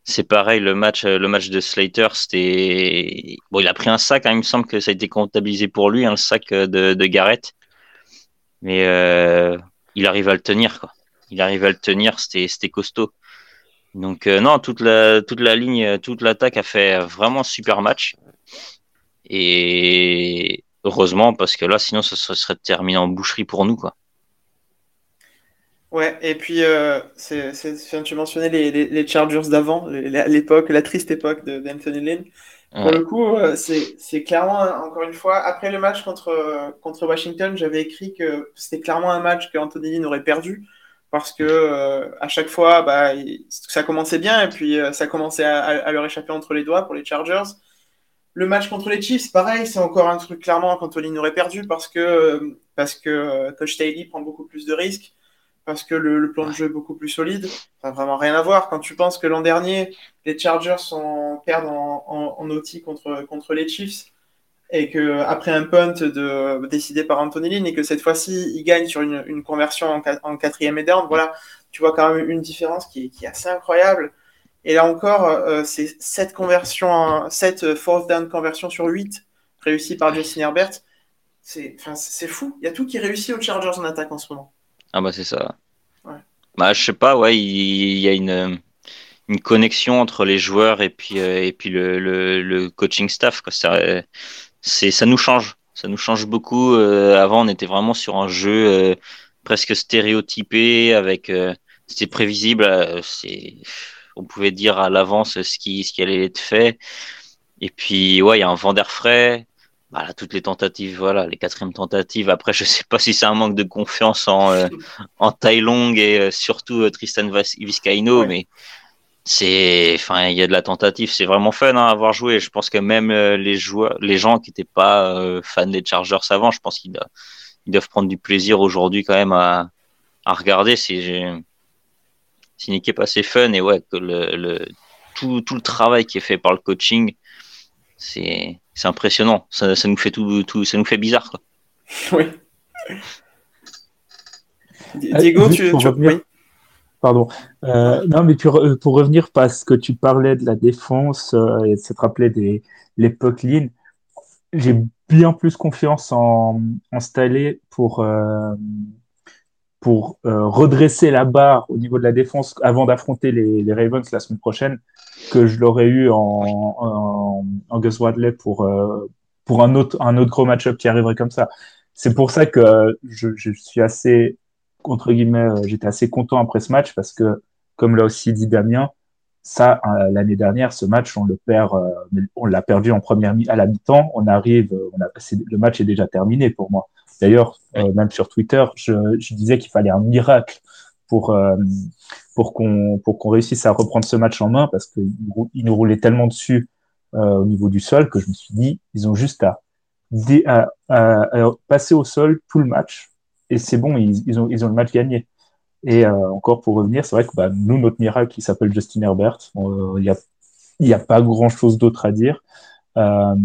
c'est pareil, le match, le match de Slater, c'était bon, il a pris un sac. Hein, il me semble que ça a été comptabilisé pour lui, hein, sac de, de Garrett, mais euh, il arrive à le tenir, quoi. Il arrive à le tenir, c'était costaud. Donc euh, non, toute la toute la ligne, toute l'attaque a fait vraiment un super match. Et heureusement parce que là, sinon, ça serait terminé en boucherie pour nous, quoi. Ouais, et puis euh, c'est, tu mentionnais les, les, Chargers d'avant, l'époque, la triste époque d'Anthony Lynn. Pour le coup, euh, c'est, clairement, encore une fois, après le match contre, contre Washington, j'avais écrit que c'était clairement un match que Anthony Lynn aurait perdu parce que euh, à chaque fois, bah, ça commençait bien et puis euh, ça commençait à, à, leur échapper entre les doigts pour les Chargers. Le match contre les Chiefs, pareil, c'est encore un truc clairement qu'Anthony Lynn aurait perdu parce que, parce que Coach Staley prend beaucoup plus de risques parce que le, plan de jeu est beaucoup plus solide. Ça n'a vraiment rien à voir. Quand tu penses que l'an dernier, les Chargers sont, perdent en, en, OT contre, contre les Chiefs et que après un punt de, décidé par Anthony Lynn et que cette fois-ci, ils gagnent sur une, une conversion en, en, quatrième et down, voilà, tu vois quand même une différence qui, qui est assez incroyable. Et là encore, euh, c'est 7 conversions, 7 fourth down conversions sur 8 réussies par Justin Herbert. C'est fou. Il y a tout qui réussit aux Chargers en attaque en ce moment. Ah bah c'est ça. Ouais. Bah je sais pas, ouais, il, y a une, une connexion entre les joueurs et puis euh, et puis le, le, coaching staff quoi. Ça, c'est ça nous change, ça nous change beaucoup. Euh, avant on était vraiment sur un jeu euh, presque stéréotypé avec c'était prévisible, c'est on pouvait dire à l'avance ce qui ce qui allait être fait. Et puis ouais, il y a un vent d'air frais voilà, toutes les tentatives, voilà, les quatrièmes tentatives. Après, je sais pas si c'est un manque de confiance en, euh, en longue et euh, surtout euh, Tristan Vizcaino, mais c'est, enfin, il y a de la tentative. C'est vraiment fun hein, à avoir joué. Je pense que même les joueurs, les gens qui n'étaient pas fans des Chargers avant, je pense qu'ils doivent, ils doivent prendre du plaisir aujourd'hui quand même à, à regarder. C'est, c'est une équipe assez fun et ouais, que le, le tout, tout le travail qui est fait par le coaching, c'est c'est impressionnant. Ça, ça, nous fait tout, tout, ça nous fait bizarre. Quoi. Oui. Diego, tu, tu... Revenir... Pardon. Euh, non, mais euh, pour revenir parce que tu parlais de la défense euh, et de se rappeler des l'époque Lean, j'ai bien plus confiance en, en Staley pour euh, pour euh, redresser la barre au niveau de la défense avant d'affronter les, les, Ravens la semaine prochaine que je l'aurais eu en, en, en, Gus Wadley pour, euh, pour un, autre, un autre gros match-up qui arriverait comme ça. C'est pour ça que je, je suis assez, entre guillemets, euh, j'étais assez content après ce match parce que, comme l'a aussi dit Damien, ça, l'année dernière, ce match, on le perd, on l'a perdu en première mi à la mi-temps. On arrive, on a, le match est déjà terminé pour moi. D'ailleurs, euh, même sur Twitter, je, je disais qu'il fallait un miracle pour euh, pour qu'on réussisse à reprendre ce match en main parce qu'il nous roulait tellement dessus euh, au niveau du sol que je me suis dit ils ont juste à, à, à, passer au sol tout le match et c'est bon ils, ils, ont ils ont le match gagné. Et euh, encore pour revenir c'est vrai que bah, nous notre miracle il s'appelle Justin Herbert. Il y a y a pas grand chose d'autre à dire. Euh,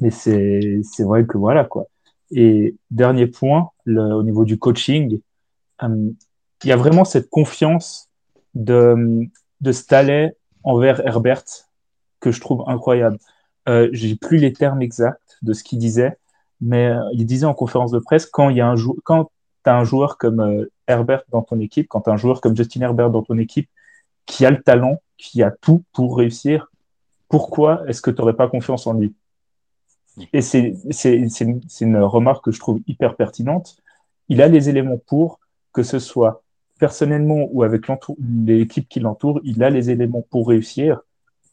mais c'est c'est vrai que voilà quoi et dernier point, au niveau du coaching, euh, il y a vraiment cette confiance de, de envers Herbert que je trouve incroyable. Euh, J'ai plus les termes exacts de ce qu'il disait, mais euh, il disait en conférence de presse quand tu as un joueur comme euh, Herbert dans ton équipe, quand tu as un joueur comme Justin Herbert dans ton équipe qui a le talent, qui a tout pour réussir, pourquoi est-ce que tu n'aurais pas confiance en lui? Et c'est une remarque que je trouve hyper pertinente. Il a les éléments pour, que ce soit personnellement ou avec l'équipe qui l'entoure, il a les éléments pour réussir.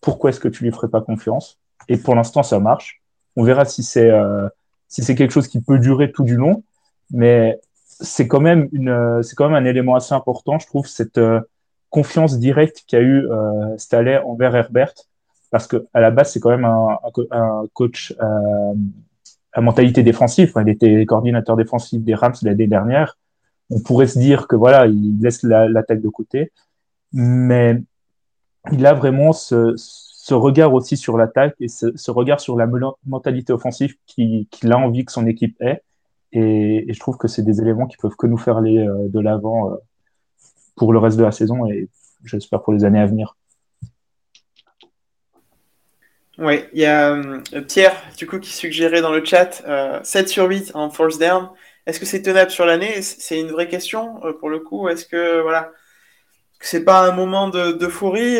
Pourquoi est-ce que tu lui ferais pas confiance? Et pour l'instant, ça marche. On verra si c'est euh, si c'est quelque chose qui peut durer tout du long, mais c'est quand même une c'est quand même un élément assez important, je trouve, cette euh, confiance directe qu'a eu euh, Staley envers Herbert, parce que à la base, c'est quand même un, coach euh, à mentalité défensive. il était coordinateur défensif des Rams l'année dernière on pourrait se dire que voilà, il laisse l'attaque de côté, mais il a vraiment ce, regard aussi sur l'attaque et ce, regard sur la mentalité offensive qu'il a envie que son équipe ait. Et, je trouve que c'est des éléments qui peuvent que nous faire aller euh, de l'avant euh, pour le reste de la saison et j'espère pour les années à venir. Oui, il y a euh, Pierre du coup qui suggérait dans le chat 7 sur 8 en force down. Est-ce que c'est tenable sur l'année? C'est une vraie question euh, pour le coup? Est-ce que voilà, c'est pas un moment d'euphorie?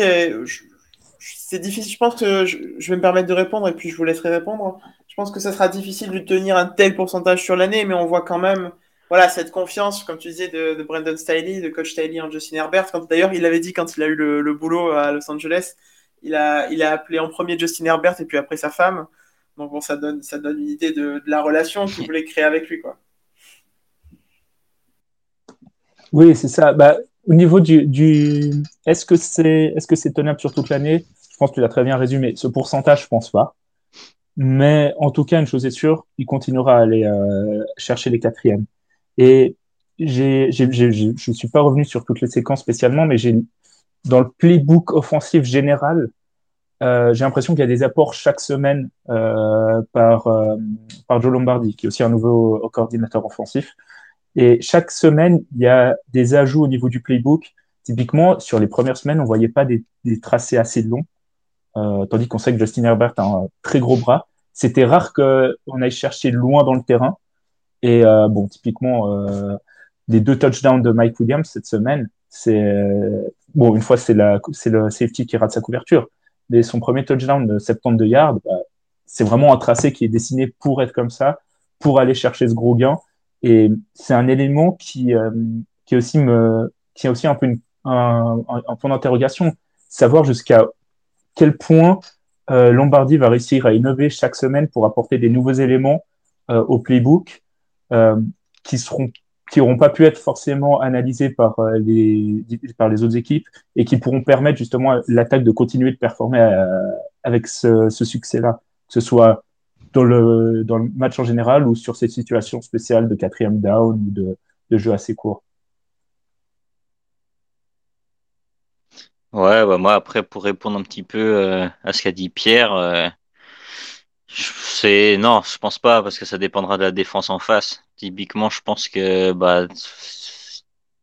C'est difficile. Je pense que je, vais me permettre de répondre et puis je vous laisserai répondre. Je pense que ça sera difficile de tenir un tel pourcentage sur l'année, mais on voit quand même voilà cette confiance, comme tu disais, de, Brandon Staley, de coach Staley en Justin Herbert. D'ailleurs, il avait dit quand il a eu le, boulot à Los Angeles, il a, il a appelé en premier Justin Herbert et puis après sa femme. Donc bon, ça donne, ça donne une idée de, la relation qu'il voulait créer avec lui, quoi. Oui, c'est ça. Bah, au niveau du, est-ce que c'est est-ce que c'est tenable sur toute l'année? Je pense que tu l'as très bien résumé. Ce pourcentage, je pense pas. Mais en tout cas, une chose est sûre, il continuera à aller euh, chercher les quatrièmes. Et je suis pas revenu sur toutes les séquences spécialement, mais j'ai dans le playbook offensif général, euh, j'ai l'impression qu'il y a des apports chaque semaine euh, par euh, par Joe Lombardi, qui est aussi un nouveau coordinateur offensif. Et chaque semaine, il y a des ajouts au niveau du playbook. Typiquement, sur les premières semaines, on voyait pas des, des tracés assez longs, euh, tandis qu'on sait que Justin Herbert a un très gros bras. C'était rare qu'on aille chercher loin dans le terrain. Et euh, bon, typiquement, euh, des deux touchdowns de Mike Williams cette semaine, c'est bon, une fois c'est le safety qui rate sa couverture, mais son premier touchdown de 72 yards, bah, c'est vraiment un tracé qui est dessiné pour être comme ça, pour aller chercher ce gros gain. Et c'est un élément qui, euh, qui aussi me, qui est aussi un peu une, un, un, point d'interrogation, savoir jusqu'à quel point euh, Lombardi va réussir à innover chaque semaine pour apporter des nouveaux éléments euh, au playbook euh, qui seront qui n'auront pas pu être forcément analysés par euh, les par les autres équipes et qui pourront permettre justement à l'attaque de continuer de performer avec ce, succès-là, que ce soit dans le, dans le match en général ou sur ces situations spéciales de quatrième down ou de, de jeu assez court Ouais, bah moi après pour répondre un petit peu euh, à ce qu'a dit Pierre, euh, c'est non, je pense pas parce que ça dépendra de la défense en face. Typiquement, je pense que bah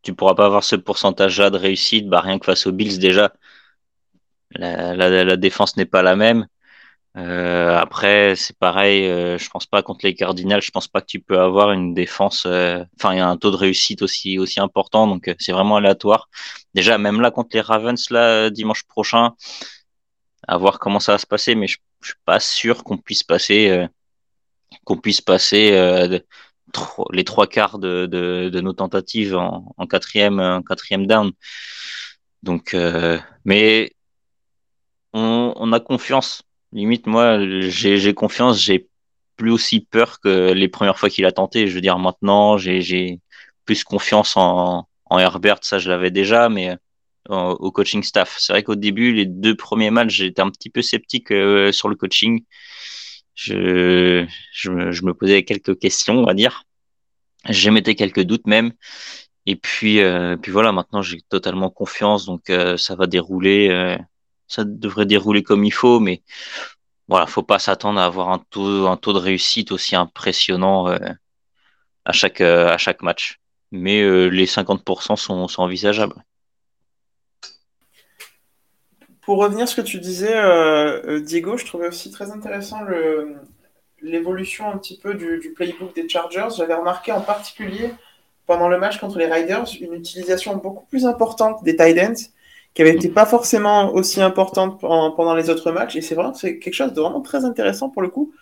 tu pourras pas avoir ce pourcentage-là de réussite, bah rien que face aux Bills déjà. La, défense n'est pas la même. Euh, après, c'est pareil, euh, je pense pas contre les Cardinals, je pense pas que tu peux avoir une défense, euh, enfin, il y a un taux de réussite aussi, aussi important, donc euh, c'est vraiment aléatoire. Déjà, même là, contre les Ravens, là, dimanche prochain, à voir comment ça va se passer, mais je, je suis pas sûr qu'on puisse passer, qu'on puisse passer les trois quarts de, de, nos tentatives en, quatrième, en quatrième down. Donc, mais on, a confiance Limite, moi, j'ai confiance, j'ai plus aussi peur que les premières fois qu'il a tenté. Je veux dire, maintenant, j'ai plus confiance en, en Herbert, ça je l'avais déjà, mais euh, au coaching staff. C'est vrai qu'au début, les deux premiers matchs, j'étais un petit peu sceptique euh, sur le coaching. Je, je, me, je, me, posais quelques questions, on va dire. J'émettais quelques doutes même. Et puis, euh, puis voilà, maintenant j'ai totalement confiance, donc euh, ça va dérouler ça devrait dérouler comme il faut, mais voilà, faut pas s'attendre à avoir un taux, un taux de réussite aussi impressionnant euh, à chaque euh, à chaque match. mais euh, les 50% sont, sont envisageables. Pour revenir à ce que tu disais, euh, euh, Diego, je trouvais aussi très intéressant l'évolution un petit peu du, playbook des Chargers. J'avais remarqué en particulier pendant le match contre les Riders une utilisation beaucoup plus importante des tight qui avait été pas forcément aussi importante pendant, les autres matchs. Et c'est vraiment c'est quelque chose de vraiment très intéressant pour le coup,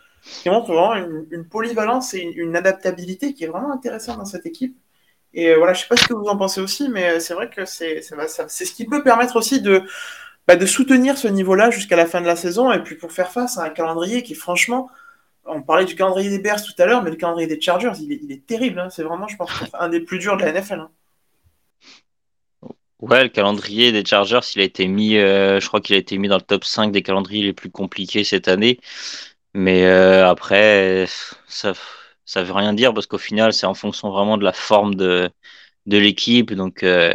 qui montre vraiment une, polyvalence et une, adaptabilité qui est vraiment intéressante dans cette équipe. Et euh, voilà, je sais pas ce que vous en pensez aussi, mais c'est vrai que c'est c'est ce qui peut permettre aussi de bah, de soutenir ce niveau-là jusqu'à la fin de la saison et puis pour faire face à un calendrier qui franchement on parlait du calendrier des Bears tout à l'heure, mais le calendrier des Chargers, il est, il est terrible. Hein. C'est vraiment, je pense, un des plus durs de la NFL. Hein. Ouais, le calendrier des Chargers, il a été mis, euh, je crois qu'il a été mis dans le top 5 des calendriers les plus compliqués cette année. Mais euh, après, ça, ça veut rien dire parce qu'au final, c'est en fonction vraiment de la forme de, de l'équipe. Donc, euh,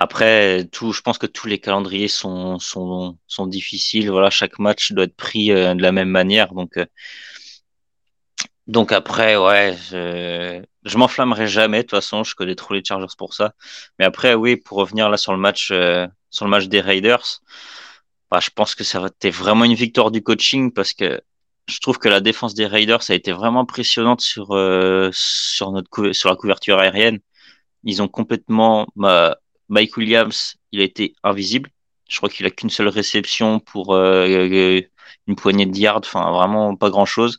après, tout, je pense que tous les calendriers sont, sont, sont difficiles. Voilà, chaque match doit être pris euh, de la même manière. Donc, euh, donc après, ouais, je, je m'enflammerai jamais. De toute façon, je connais trop les Chargers pour ça. Mais après, oui, pour revenir là sur le match, euh, sur le match des Raiders, bah, je pense que ça va être vraiment une victoire du coaching parce que je trouve que la défense des Raiders a été vraiment impressionnante sur euh, sur notre sur la couverture aérienne. Ils ont complètement bah, Mike Williams, il a été invisible. Je crois qu'il a qu'une seule réception pour euh, une poignée de yards, enfin vraiment pas grand chose.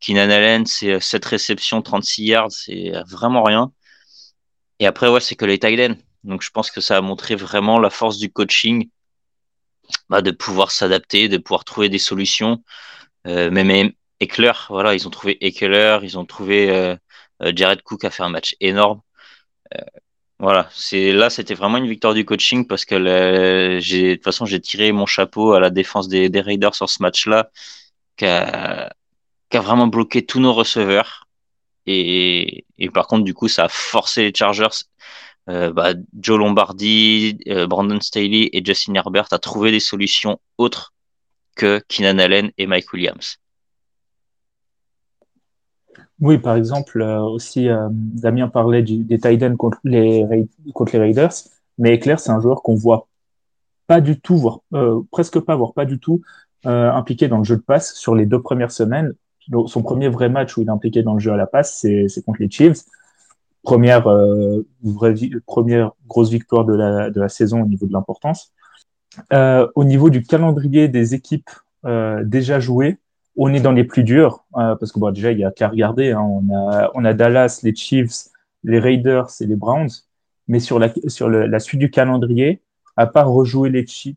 Keenan Allen, c'est 7 réceptions, 36 yards, c'est vraiment rien. Et après, ouais, c'est que les Titans. Donc je pense que ça a montré vraiment la force du coaching, bah, de pouvoir s'adapter, de pouvoir trouver des solutions. Euh, même Eckler, voilà, ils ont trouvé Eckler, ils ont trouvé euh, euh Jared Cook a fait un match énorme. Euh, voilà, c'est là c'était vraiment une victoire du coaching parce que j'ai de toute façon j'ai tiré mon chapeau à la défense des, Raiders sur ce match-là, qui a, vraiment bloqué tous nos receveurs. Et, et par contre, du coup, ça a forcé les Chargers, euh, bah, Joe Lombardi, euh, Brandon Staley et Justin Herbert à trouver des solutions autres que Keenan Allen et Mike Williams. Oui, par exemple, euh, aussi, euh, Damien parlait des Titans contre les, contre les Raiders, mais Eclair, c'est un joueur qu'on voit pas du tout, voire euh, presque pas, voire pas du tout impliqué dans le jeu de passe sur les deux premières semaines. Son premier vrai match où il est impliqué dans le jeu à la passe, c'est contre les Chiefs. Première, vraie, première grosse victoire de la saison au niveau de l'importance. au niveau du calendrier des équipes déjà jouées, on est dans les plus durs, euh, parce que bon, déjà, il y a qu'à regarder. Hein, on, a, on a Dallas, les Chiefs, les Raiders et les Browns. Mais sur la, sur le, la suite du calendrier, à part rejouer les Chiefs,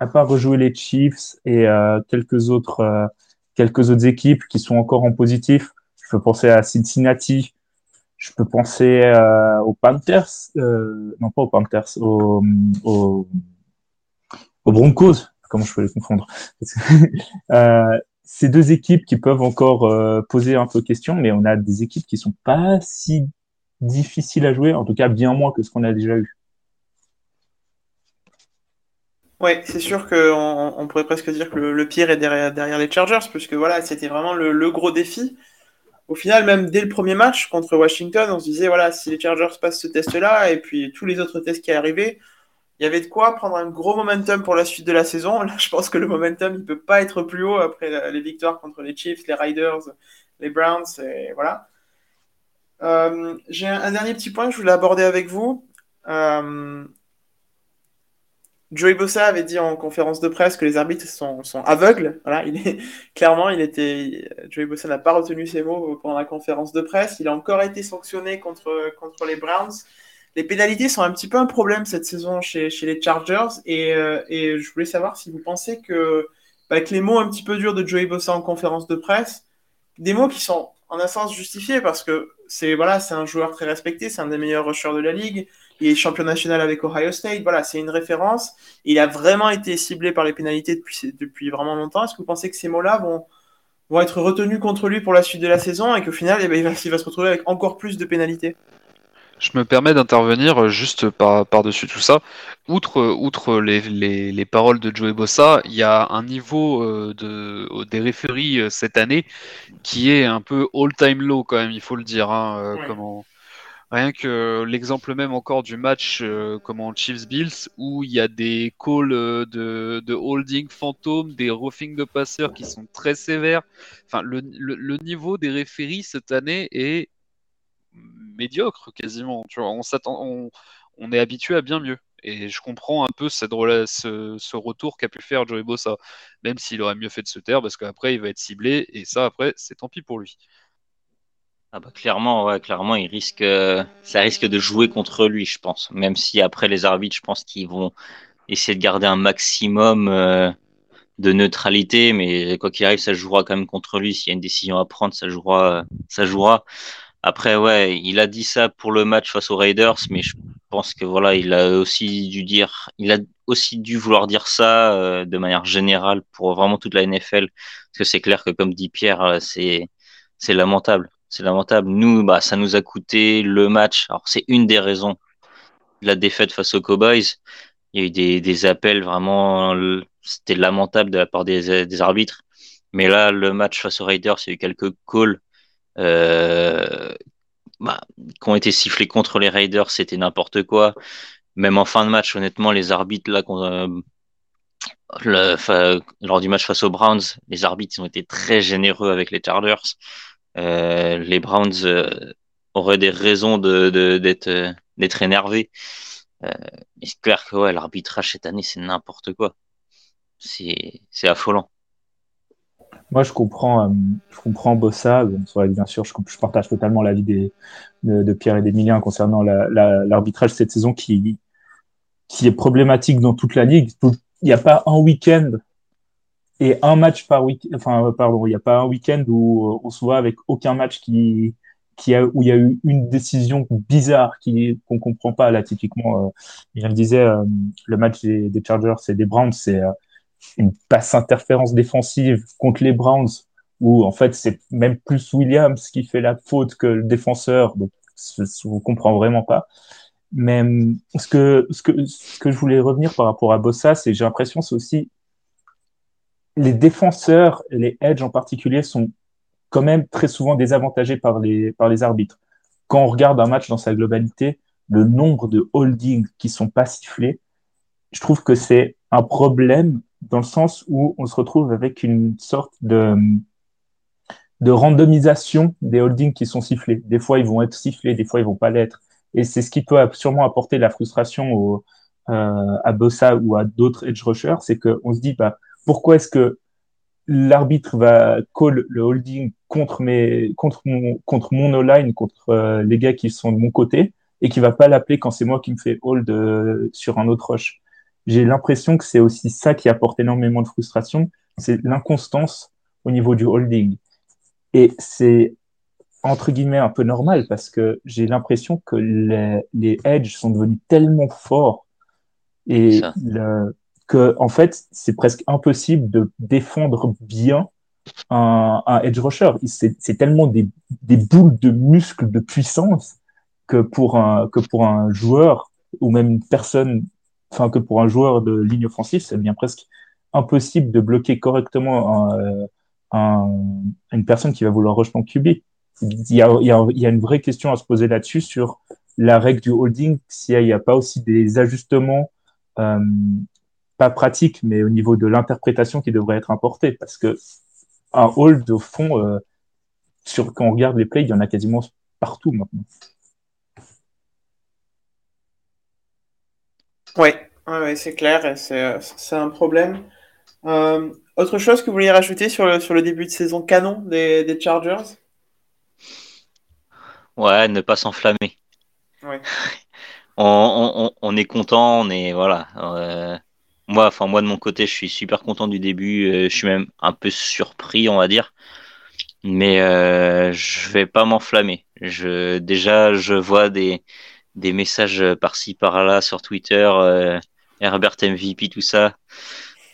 à part rejouer les Chiefs et euh, quelques autres euh, quelques autres équipes qui sont encore en positif, je peux penser à Cincinnati, je peux penser euh, aux Panthers, non pas aux Panthers, aux, aux, aux Broncos, comment je peux les confondre? ces deux équipes qui peuvent encore euh, poser un peu question, mais on a des équipes qui sont pas si difficiles à jouer, en tout cas bien moins que ce qu'on a déjà eu. Oui, c'est sûr qu'on on pourrait presque dire que le, pire est derrière, derrière, les Chargers, puisque voilà, c'était vraiment le, le, gros défi. Au final, même dès le premier match contre Washington, on se disait, voilà, si les Chargers passent ce test-là, et puis tous les autres tests qui arrivaient, il y avait de quoi prendre un gros momentum pour la suite de la saison. Là, je pense que le momentum, il peut pas être plus haut après les victoires contre les Chiefs, les Riders, les Browns, et voilà. Euh, J'ai un, dernier petit point que je voulais aborder avec vous. Euh, Joey Bossa avait dit en conférence de presse que les arbitres sont, aveugles. Voilà, clairement, il était, Joey Bossa n'a pas retenu ses mots pendant la conférence de presse. Il a encore été sanctionné contre contre les Browns les pénalités sont un petit peu un problème cette saison chez, les Chargers et, euh, et, je voulais savoir si vous pensez que, bah, que les mots un petit peu durs de Joey Bossa en conférence de presse, des mots qui sont en un sens justifiés parce que c'est voilà, un joueur très respecté, c'est un des meilleurs rushers de la ligue, il est champion national avec Ohio State, voilà, c'est une référence. Il a vraiment été ciblé par les pénalités depuis, depuis vraiment longtemps. Est-ce que vous pensez que ces mots-là vont, être retenus contre lui pour la suite de la saison et qu'au final, eh ben, il va se retrouver avec encore plus de pénalités? Je me permets d'intervenir juste par, par-dessus tout ça. Outre, outre les, les, les, paroles de Joey Bossa, il y a un niveau euh, de, des référies euh, cette année qui est un peu all-time low quand même, il faut le dire. Hein, euh, ouais. comment... Rien que l'exemple même encore du match comment Chiefs-Bills où il y a des calls de, de, holding fantôme, des roughing de passeurs qui sont très sévères. Enfin, le, le, niveau des référies cette année est médiocre quasiment. Tu vois, on, on, est habitué à bien mieux. Et je comprends un peu cette, ce, ce retour qu'a pu faire Joey Bossa, même s'il aurait mieux fait de se taire, parce qu'après il va être ciblé, et ça après c'est tant pis pour lui. Ah bah clairement, clairement, il risque, ça risque de jouer contre lui, je pense. Même si après les arbitres, je pense qu'ils vont essayer de garder un maximum euh, de neutralité, mais quoi qu'il arrive, ça jouera quand même contre lui. S'il y a une décision à prendre, ça jouera, ça jouera. Après, ouais, il a dit ça pour le match face aux Raiders, mais je pense que voilà, il a aussi dû dire, il a aussi dû vouloir dire ça euh, de manière générale pour vraiment toute la NFL, parce que c'est clair que comme dit Pierre, euh, c'est lamentable c'est lamentable. Nous, bah, ça nous a coûté le match. Alors, c'est une des raisons de la défaite face aux Cowboys. Il y a eu des, appels vraiment, c'était lamentable de la part des, des, arbitres. Mais là, le match face aux Raiders, il y a eu quelques calls bah, qui ont été sifflés contre les Raiders. C'était n'importe quoi. Même en fin de match, honnêtement, les arbitres là, euh, le, lors du match face aux Browns, les arbitres ont été très généreux avec les Chargers. Euh, les Browns euh, auraient des raisons de, d'être, euh, d'être énervés. mais c'est clair que ouais, l'arbitrage cette année, c'est n'importe quoi. C'est affolant. Moi, je comprends, je comprends Bossa. bien sûr, je, partage totalement l'avis des, de, Pierre et d'Emilien concernant la, l'arbitrage cette saison qui, est problématique dans toute la ligue. Il n'y a pas un week-end et un match par week enfin pardon il n'y a pas un week-end où euh, on se voit avec aucun match qui où il y a eu une décision bizarre qui qu'on comprend pas là typiquement euh, il disait euh, le match des, Chargers et des Browns c'est euh, une passe interférence défensive contre les Browns où en fait c'est même plus Williams qui fait la faute que le défenseur donc on comprend vraiment pas mais ce que ce que ce que je voulais revenir par rapport à Bossa c'est j'ai l'impression c'est aussi les défenseurs, les edges en particulier, sont quand même très souvent désavantagés par les, par les arbitres. Quand on regarde un match dans sa globalité, le nombre de holdings qui sont pas sifflés, je trouve que c'est un problème dans le sens où on se retrouve avec une sorte de, de randomisation des holdings qui sont sifflés. Des fois, ils vont être sifflés, des fois, ils vont pas l'être. Et c'est ce qui peut sûrement apporter la frustration euh, à Bossa ou à d'autres edge rushers, c'est qu'on se dit, bah, pourquoi est-ce que l'arbitre va call le holding contre mon O-line contre euh, les gars qui sont de mon côté et qui va pas l'appeler quand c'est moi qui me fais hold euh, sur un autre rush. J'ai l'impression que c'est aussi ça qui apporte énormément de frustration, c'est l'inconstance au niveau du holding. Et c'est entre guillemets un peu normal parce que j'ai l'impression que les, les edges sont devenus tellement forts et le, que en fait c'est presque impossible de défendre bien un, un edge rusher. C'est tellement des, des, boules de muscles de puissance que pour un que pour un joueur ou même une personne, enfin que pour un joueur de ligne offensive, ça devient presque impossible de bloquer correctement un, une personne qui va vouloir rush en QB. Il y, a, une vraie question à se poser là-dessus sur la règle du holding, s'il n'y a, pas aussi des ajustements euh, pas pratique, mais au niveau de l'interprétation qui devrait être importée. Parce que un hold, au fond, euh, sur, quand on regarde les plays, il y en a quasiment partout maintenant. Oui, ouais, c'est clair, c'est un problème. Euh, autre chose que vous vouliez rajouter sur le, sur le début de saison canon des, des Chargers? Ouais, ne pas s'enflammer. Ouais. on, on, on, est content, on est voilà. Euh, moi, enfin moi de mon côté, je suis super content du début. Euh, je suis même un peu surpris, on va dire. Mais euh, je vais pas m'enflammer. Je déjà, je vois des des messages par-ci par-là sur Twitter, euh, Herbert MVP, tout ça.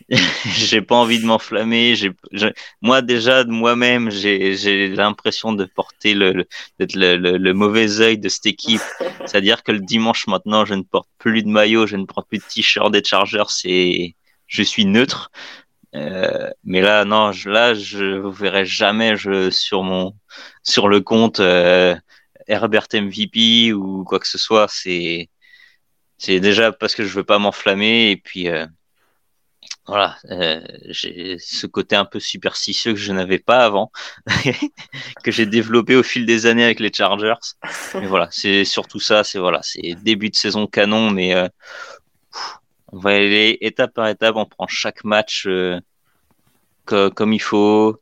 j'ai pas envie de m'enflammer. J'ai, moi déjà de moi-même, j'ai, l'impression de porter le, le, le, le, mauvais œil de cette équipe. C'est-à-dire que le dimanche maintenant, je ne porte plus de maillot, je ne porte plus de t-shirt des Chargers. C'est, je suis neutre. Euh, mais là, non, je, là, je vous verrai jamais je, sur mon, sur le compte. Euh, Herbert MVP ou quoi que ce soit, c'est c'est déjà parce que je veux pas m'enflammer et puis euh, voilà, euh, j'ai ce côté un peu superstitieux que je n'avais pas avant, que j'ai développé au fil des années avec les Chargers. Mais voilà, c'est surtout ça, c'est voilà, c'est début de saison canon, mais euh, on va aller étape par étape, on prend chaque match comme il faut,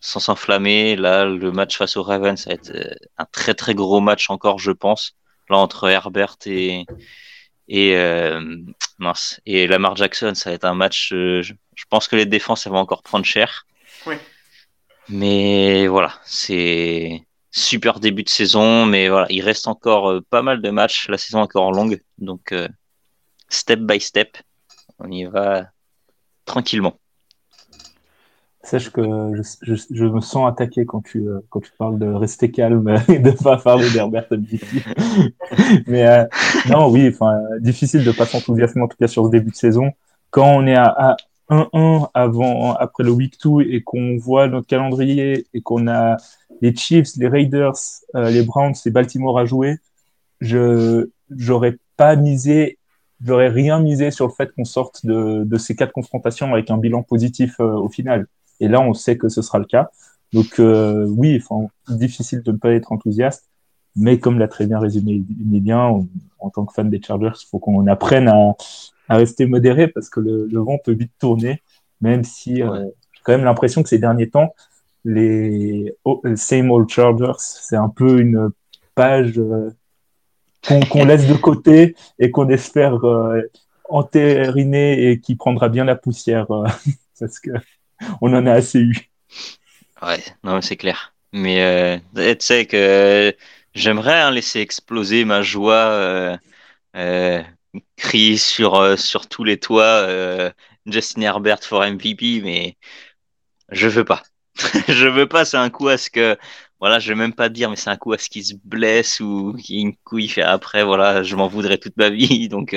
sans s'enflammer. Là, le match face aux Ravens, ça va être un très très gros match encore, je pense. Là, entre Herbert et et euh, mince et Lamar Jackson, ça va être un match. Euh, je, je, pense que les défenses elles vont encore prendre cher. Oui. Mais voilà, c'est super début de saison, mais voilà, il reste encore euh, pas mal de matchs. La saison est encore longue, donc euh, step by step, on y va tranquillement. Sache que je, me sens attaqué quand tu, euh, quand tu parles de rester calme et de pas parler d'Herbert MVP. Mais euh, non, oui, difficile de pas s'enthousiasmer en tout cas sur ce début de saison. Quand on est à 1-1 avant, après le week 2 et qu'on voit notre calendrier et qu'on a les Chiefs, les Raiders, euh, les Browns et Baltimore à jouer, je j'aurais pas misé j'aurais rien misé sur le fait qu'on sorte de, de, ces quatre confrontations avec un bilan positif au final. Et là, on sait que ce sera le cas. Donc euh, oui, enfin, difficile de ne pas être enthousiaste, mais comme l'a très bien résumé Emilien, on, en tant que fan des Chargers, il faut qu'on apprenne à, à, rester modéré parce que le, le, vent peut vite tourner, même si euh, j'ai quand même l'impression que ces derniers temps, les oh, Same Old Chargers, c'est un peu une page euh, qu'on qu laisse de côté et qu'on espère euh, entériner et qui prendra bien la poussière euh, parce que on en a assez eu. Ouais, non, c'est clair. Mais euh, tu sais que j'aimerais hein, laisser exploser ma joie, euh, euh, crier sur, euh, sur tous les toits Justin Herbert for MVP, mais je veux pas. je veux pas, c'est un coup à ce que, voilà, je vais même pas dire, mais c'est un coup à ce qu'il se blesse ou qu'il fait après, voilà, je m'en voudrais toute ma vie. Donc,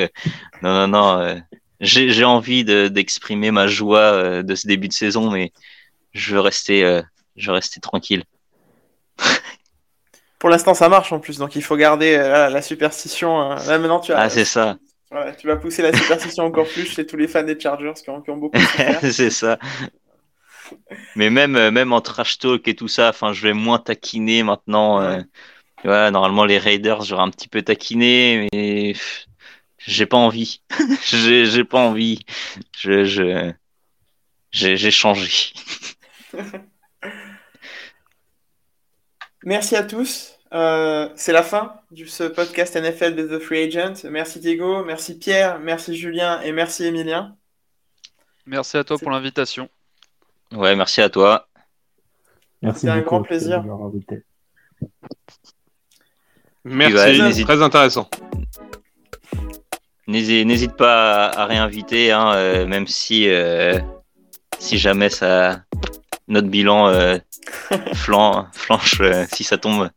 non, non, non j'ai envie d'exprimer de, ma joie euh, de ce début de saison, mais je veux rester, euh, je veux rester tranquille. Pour l'instant, ça marche en plus, donc il faut garder euh, la superstition. Là maintenant, tu as. Ah, c'est ça. Voilà, tu vas pousser la superstition encore plus chez tous les fans des Chargers qui ont, qui ont beaucoup. c'est ça. Mais même, même en trash talk et tout ça, enfin, je vais moins taquiner maintenant. Ouais. ouais normalement, les Raiders, j'aurais un petit peu taquiné, mais j'ai pas envie. j'ai pas envie. Je, je, j'ai changé. Merci à tous. Euh, c'est la fin de ce podcast NFL de The Free Agent. Merci Diego, merci Pierre, merci Julien et merci Emilien. Merci à toi pour l'invitation. Ouais, merci à toi. Merci. C'était un grand plaisir. Merci, très intéressant. N'hésite pas à, à réinviter, hein, euh, même si, euh, si jamais ça, notre bilan euh, flan, flanche, si ça tombe,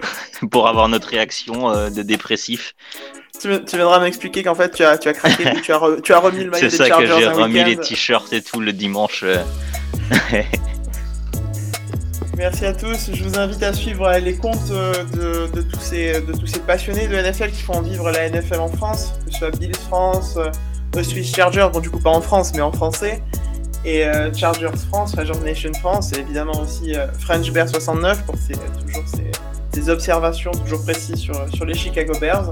pour avoir notre réaction de dépressif. Tu, tu viendras m'expliquer qu'en fait tu as, tu as craqué, tu, as re, tu as remis le maillot des Chargers. C'est ça que j'ai remis les t-shirts et tout le dimanche. Merci à tous. Je vous invite à suivre les comptes de, de, tous ces, de tous ces passionnés de NFL qui font vivre la NFL en France, que ce soit Bills France, euh, Swiss Chargers, bon du coup pas en France mais en français, et euh, Chargers France, Chargers Nation France, et évidemment aussi euh, French Bear 69 pour ses, toujours ses, ses, observations toujours précises sur, sur les Chicago Bears.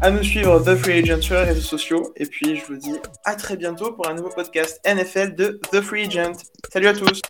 À nous suivre The Free Agent sur les réseaux sociaux, et puis je vous dis à très bientôt pour un nouveau podcast NFL de The Free Agent. Salut à tous!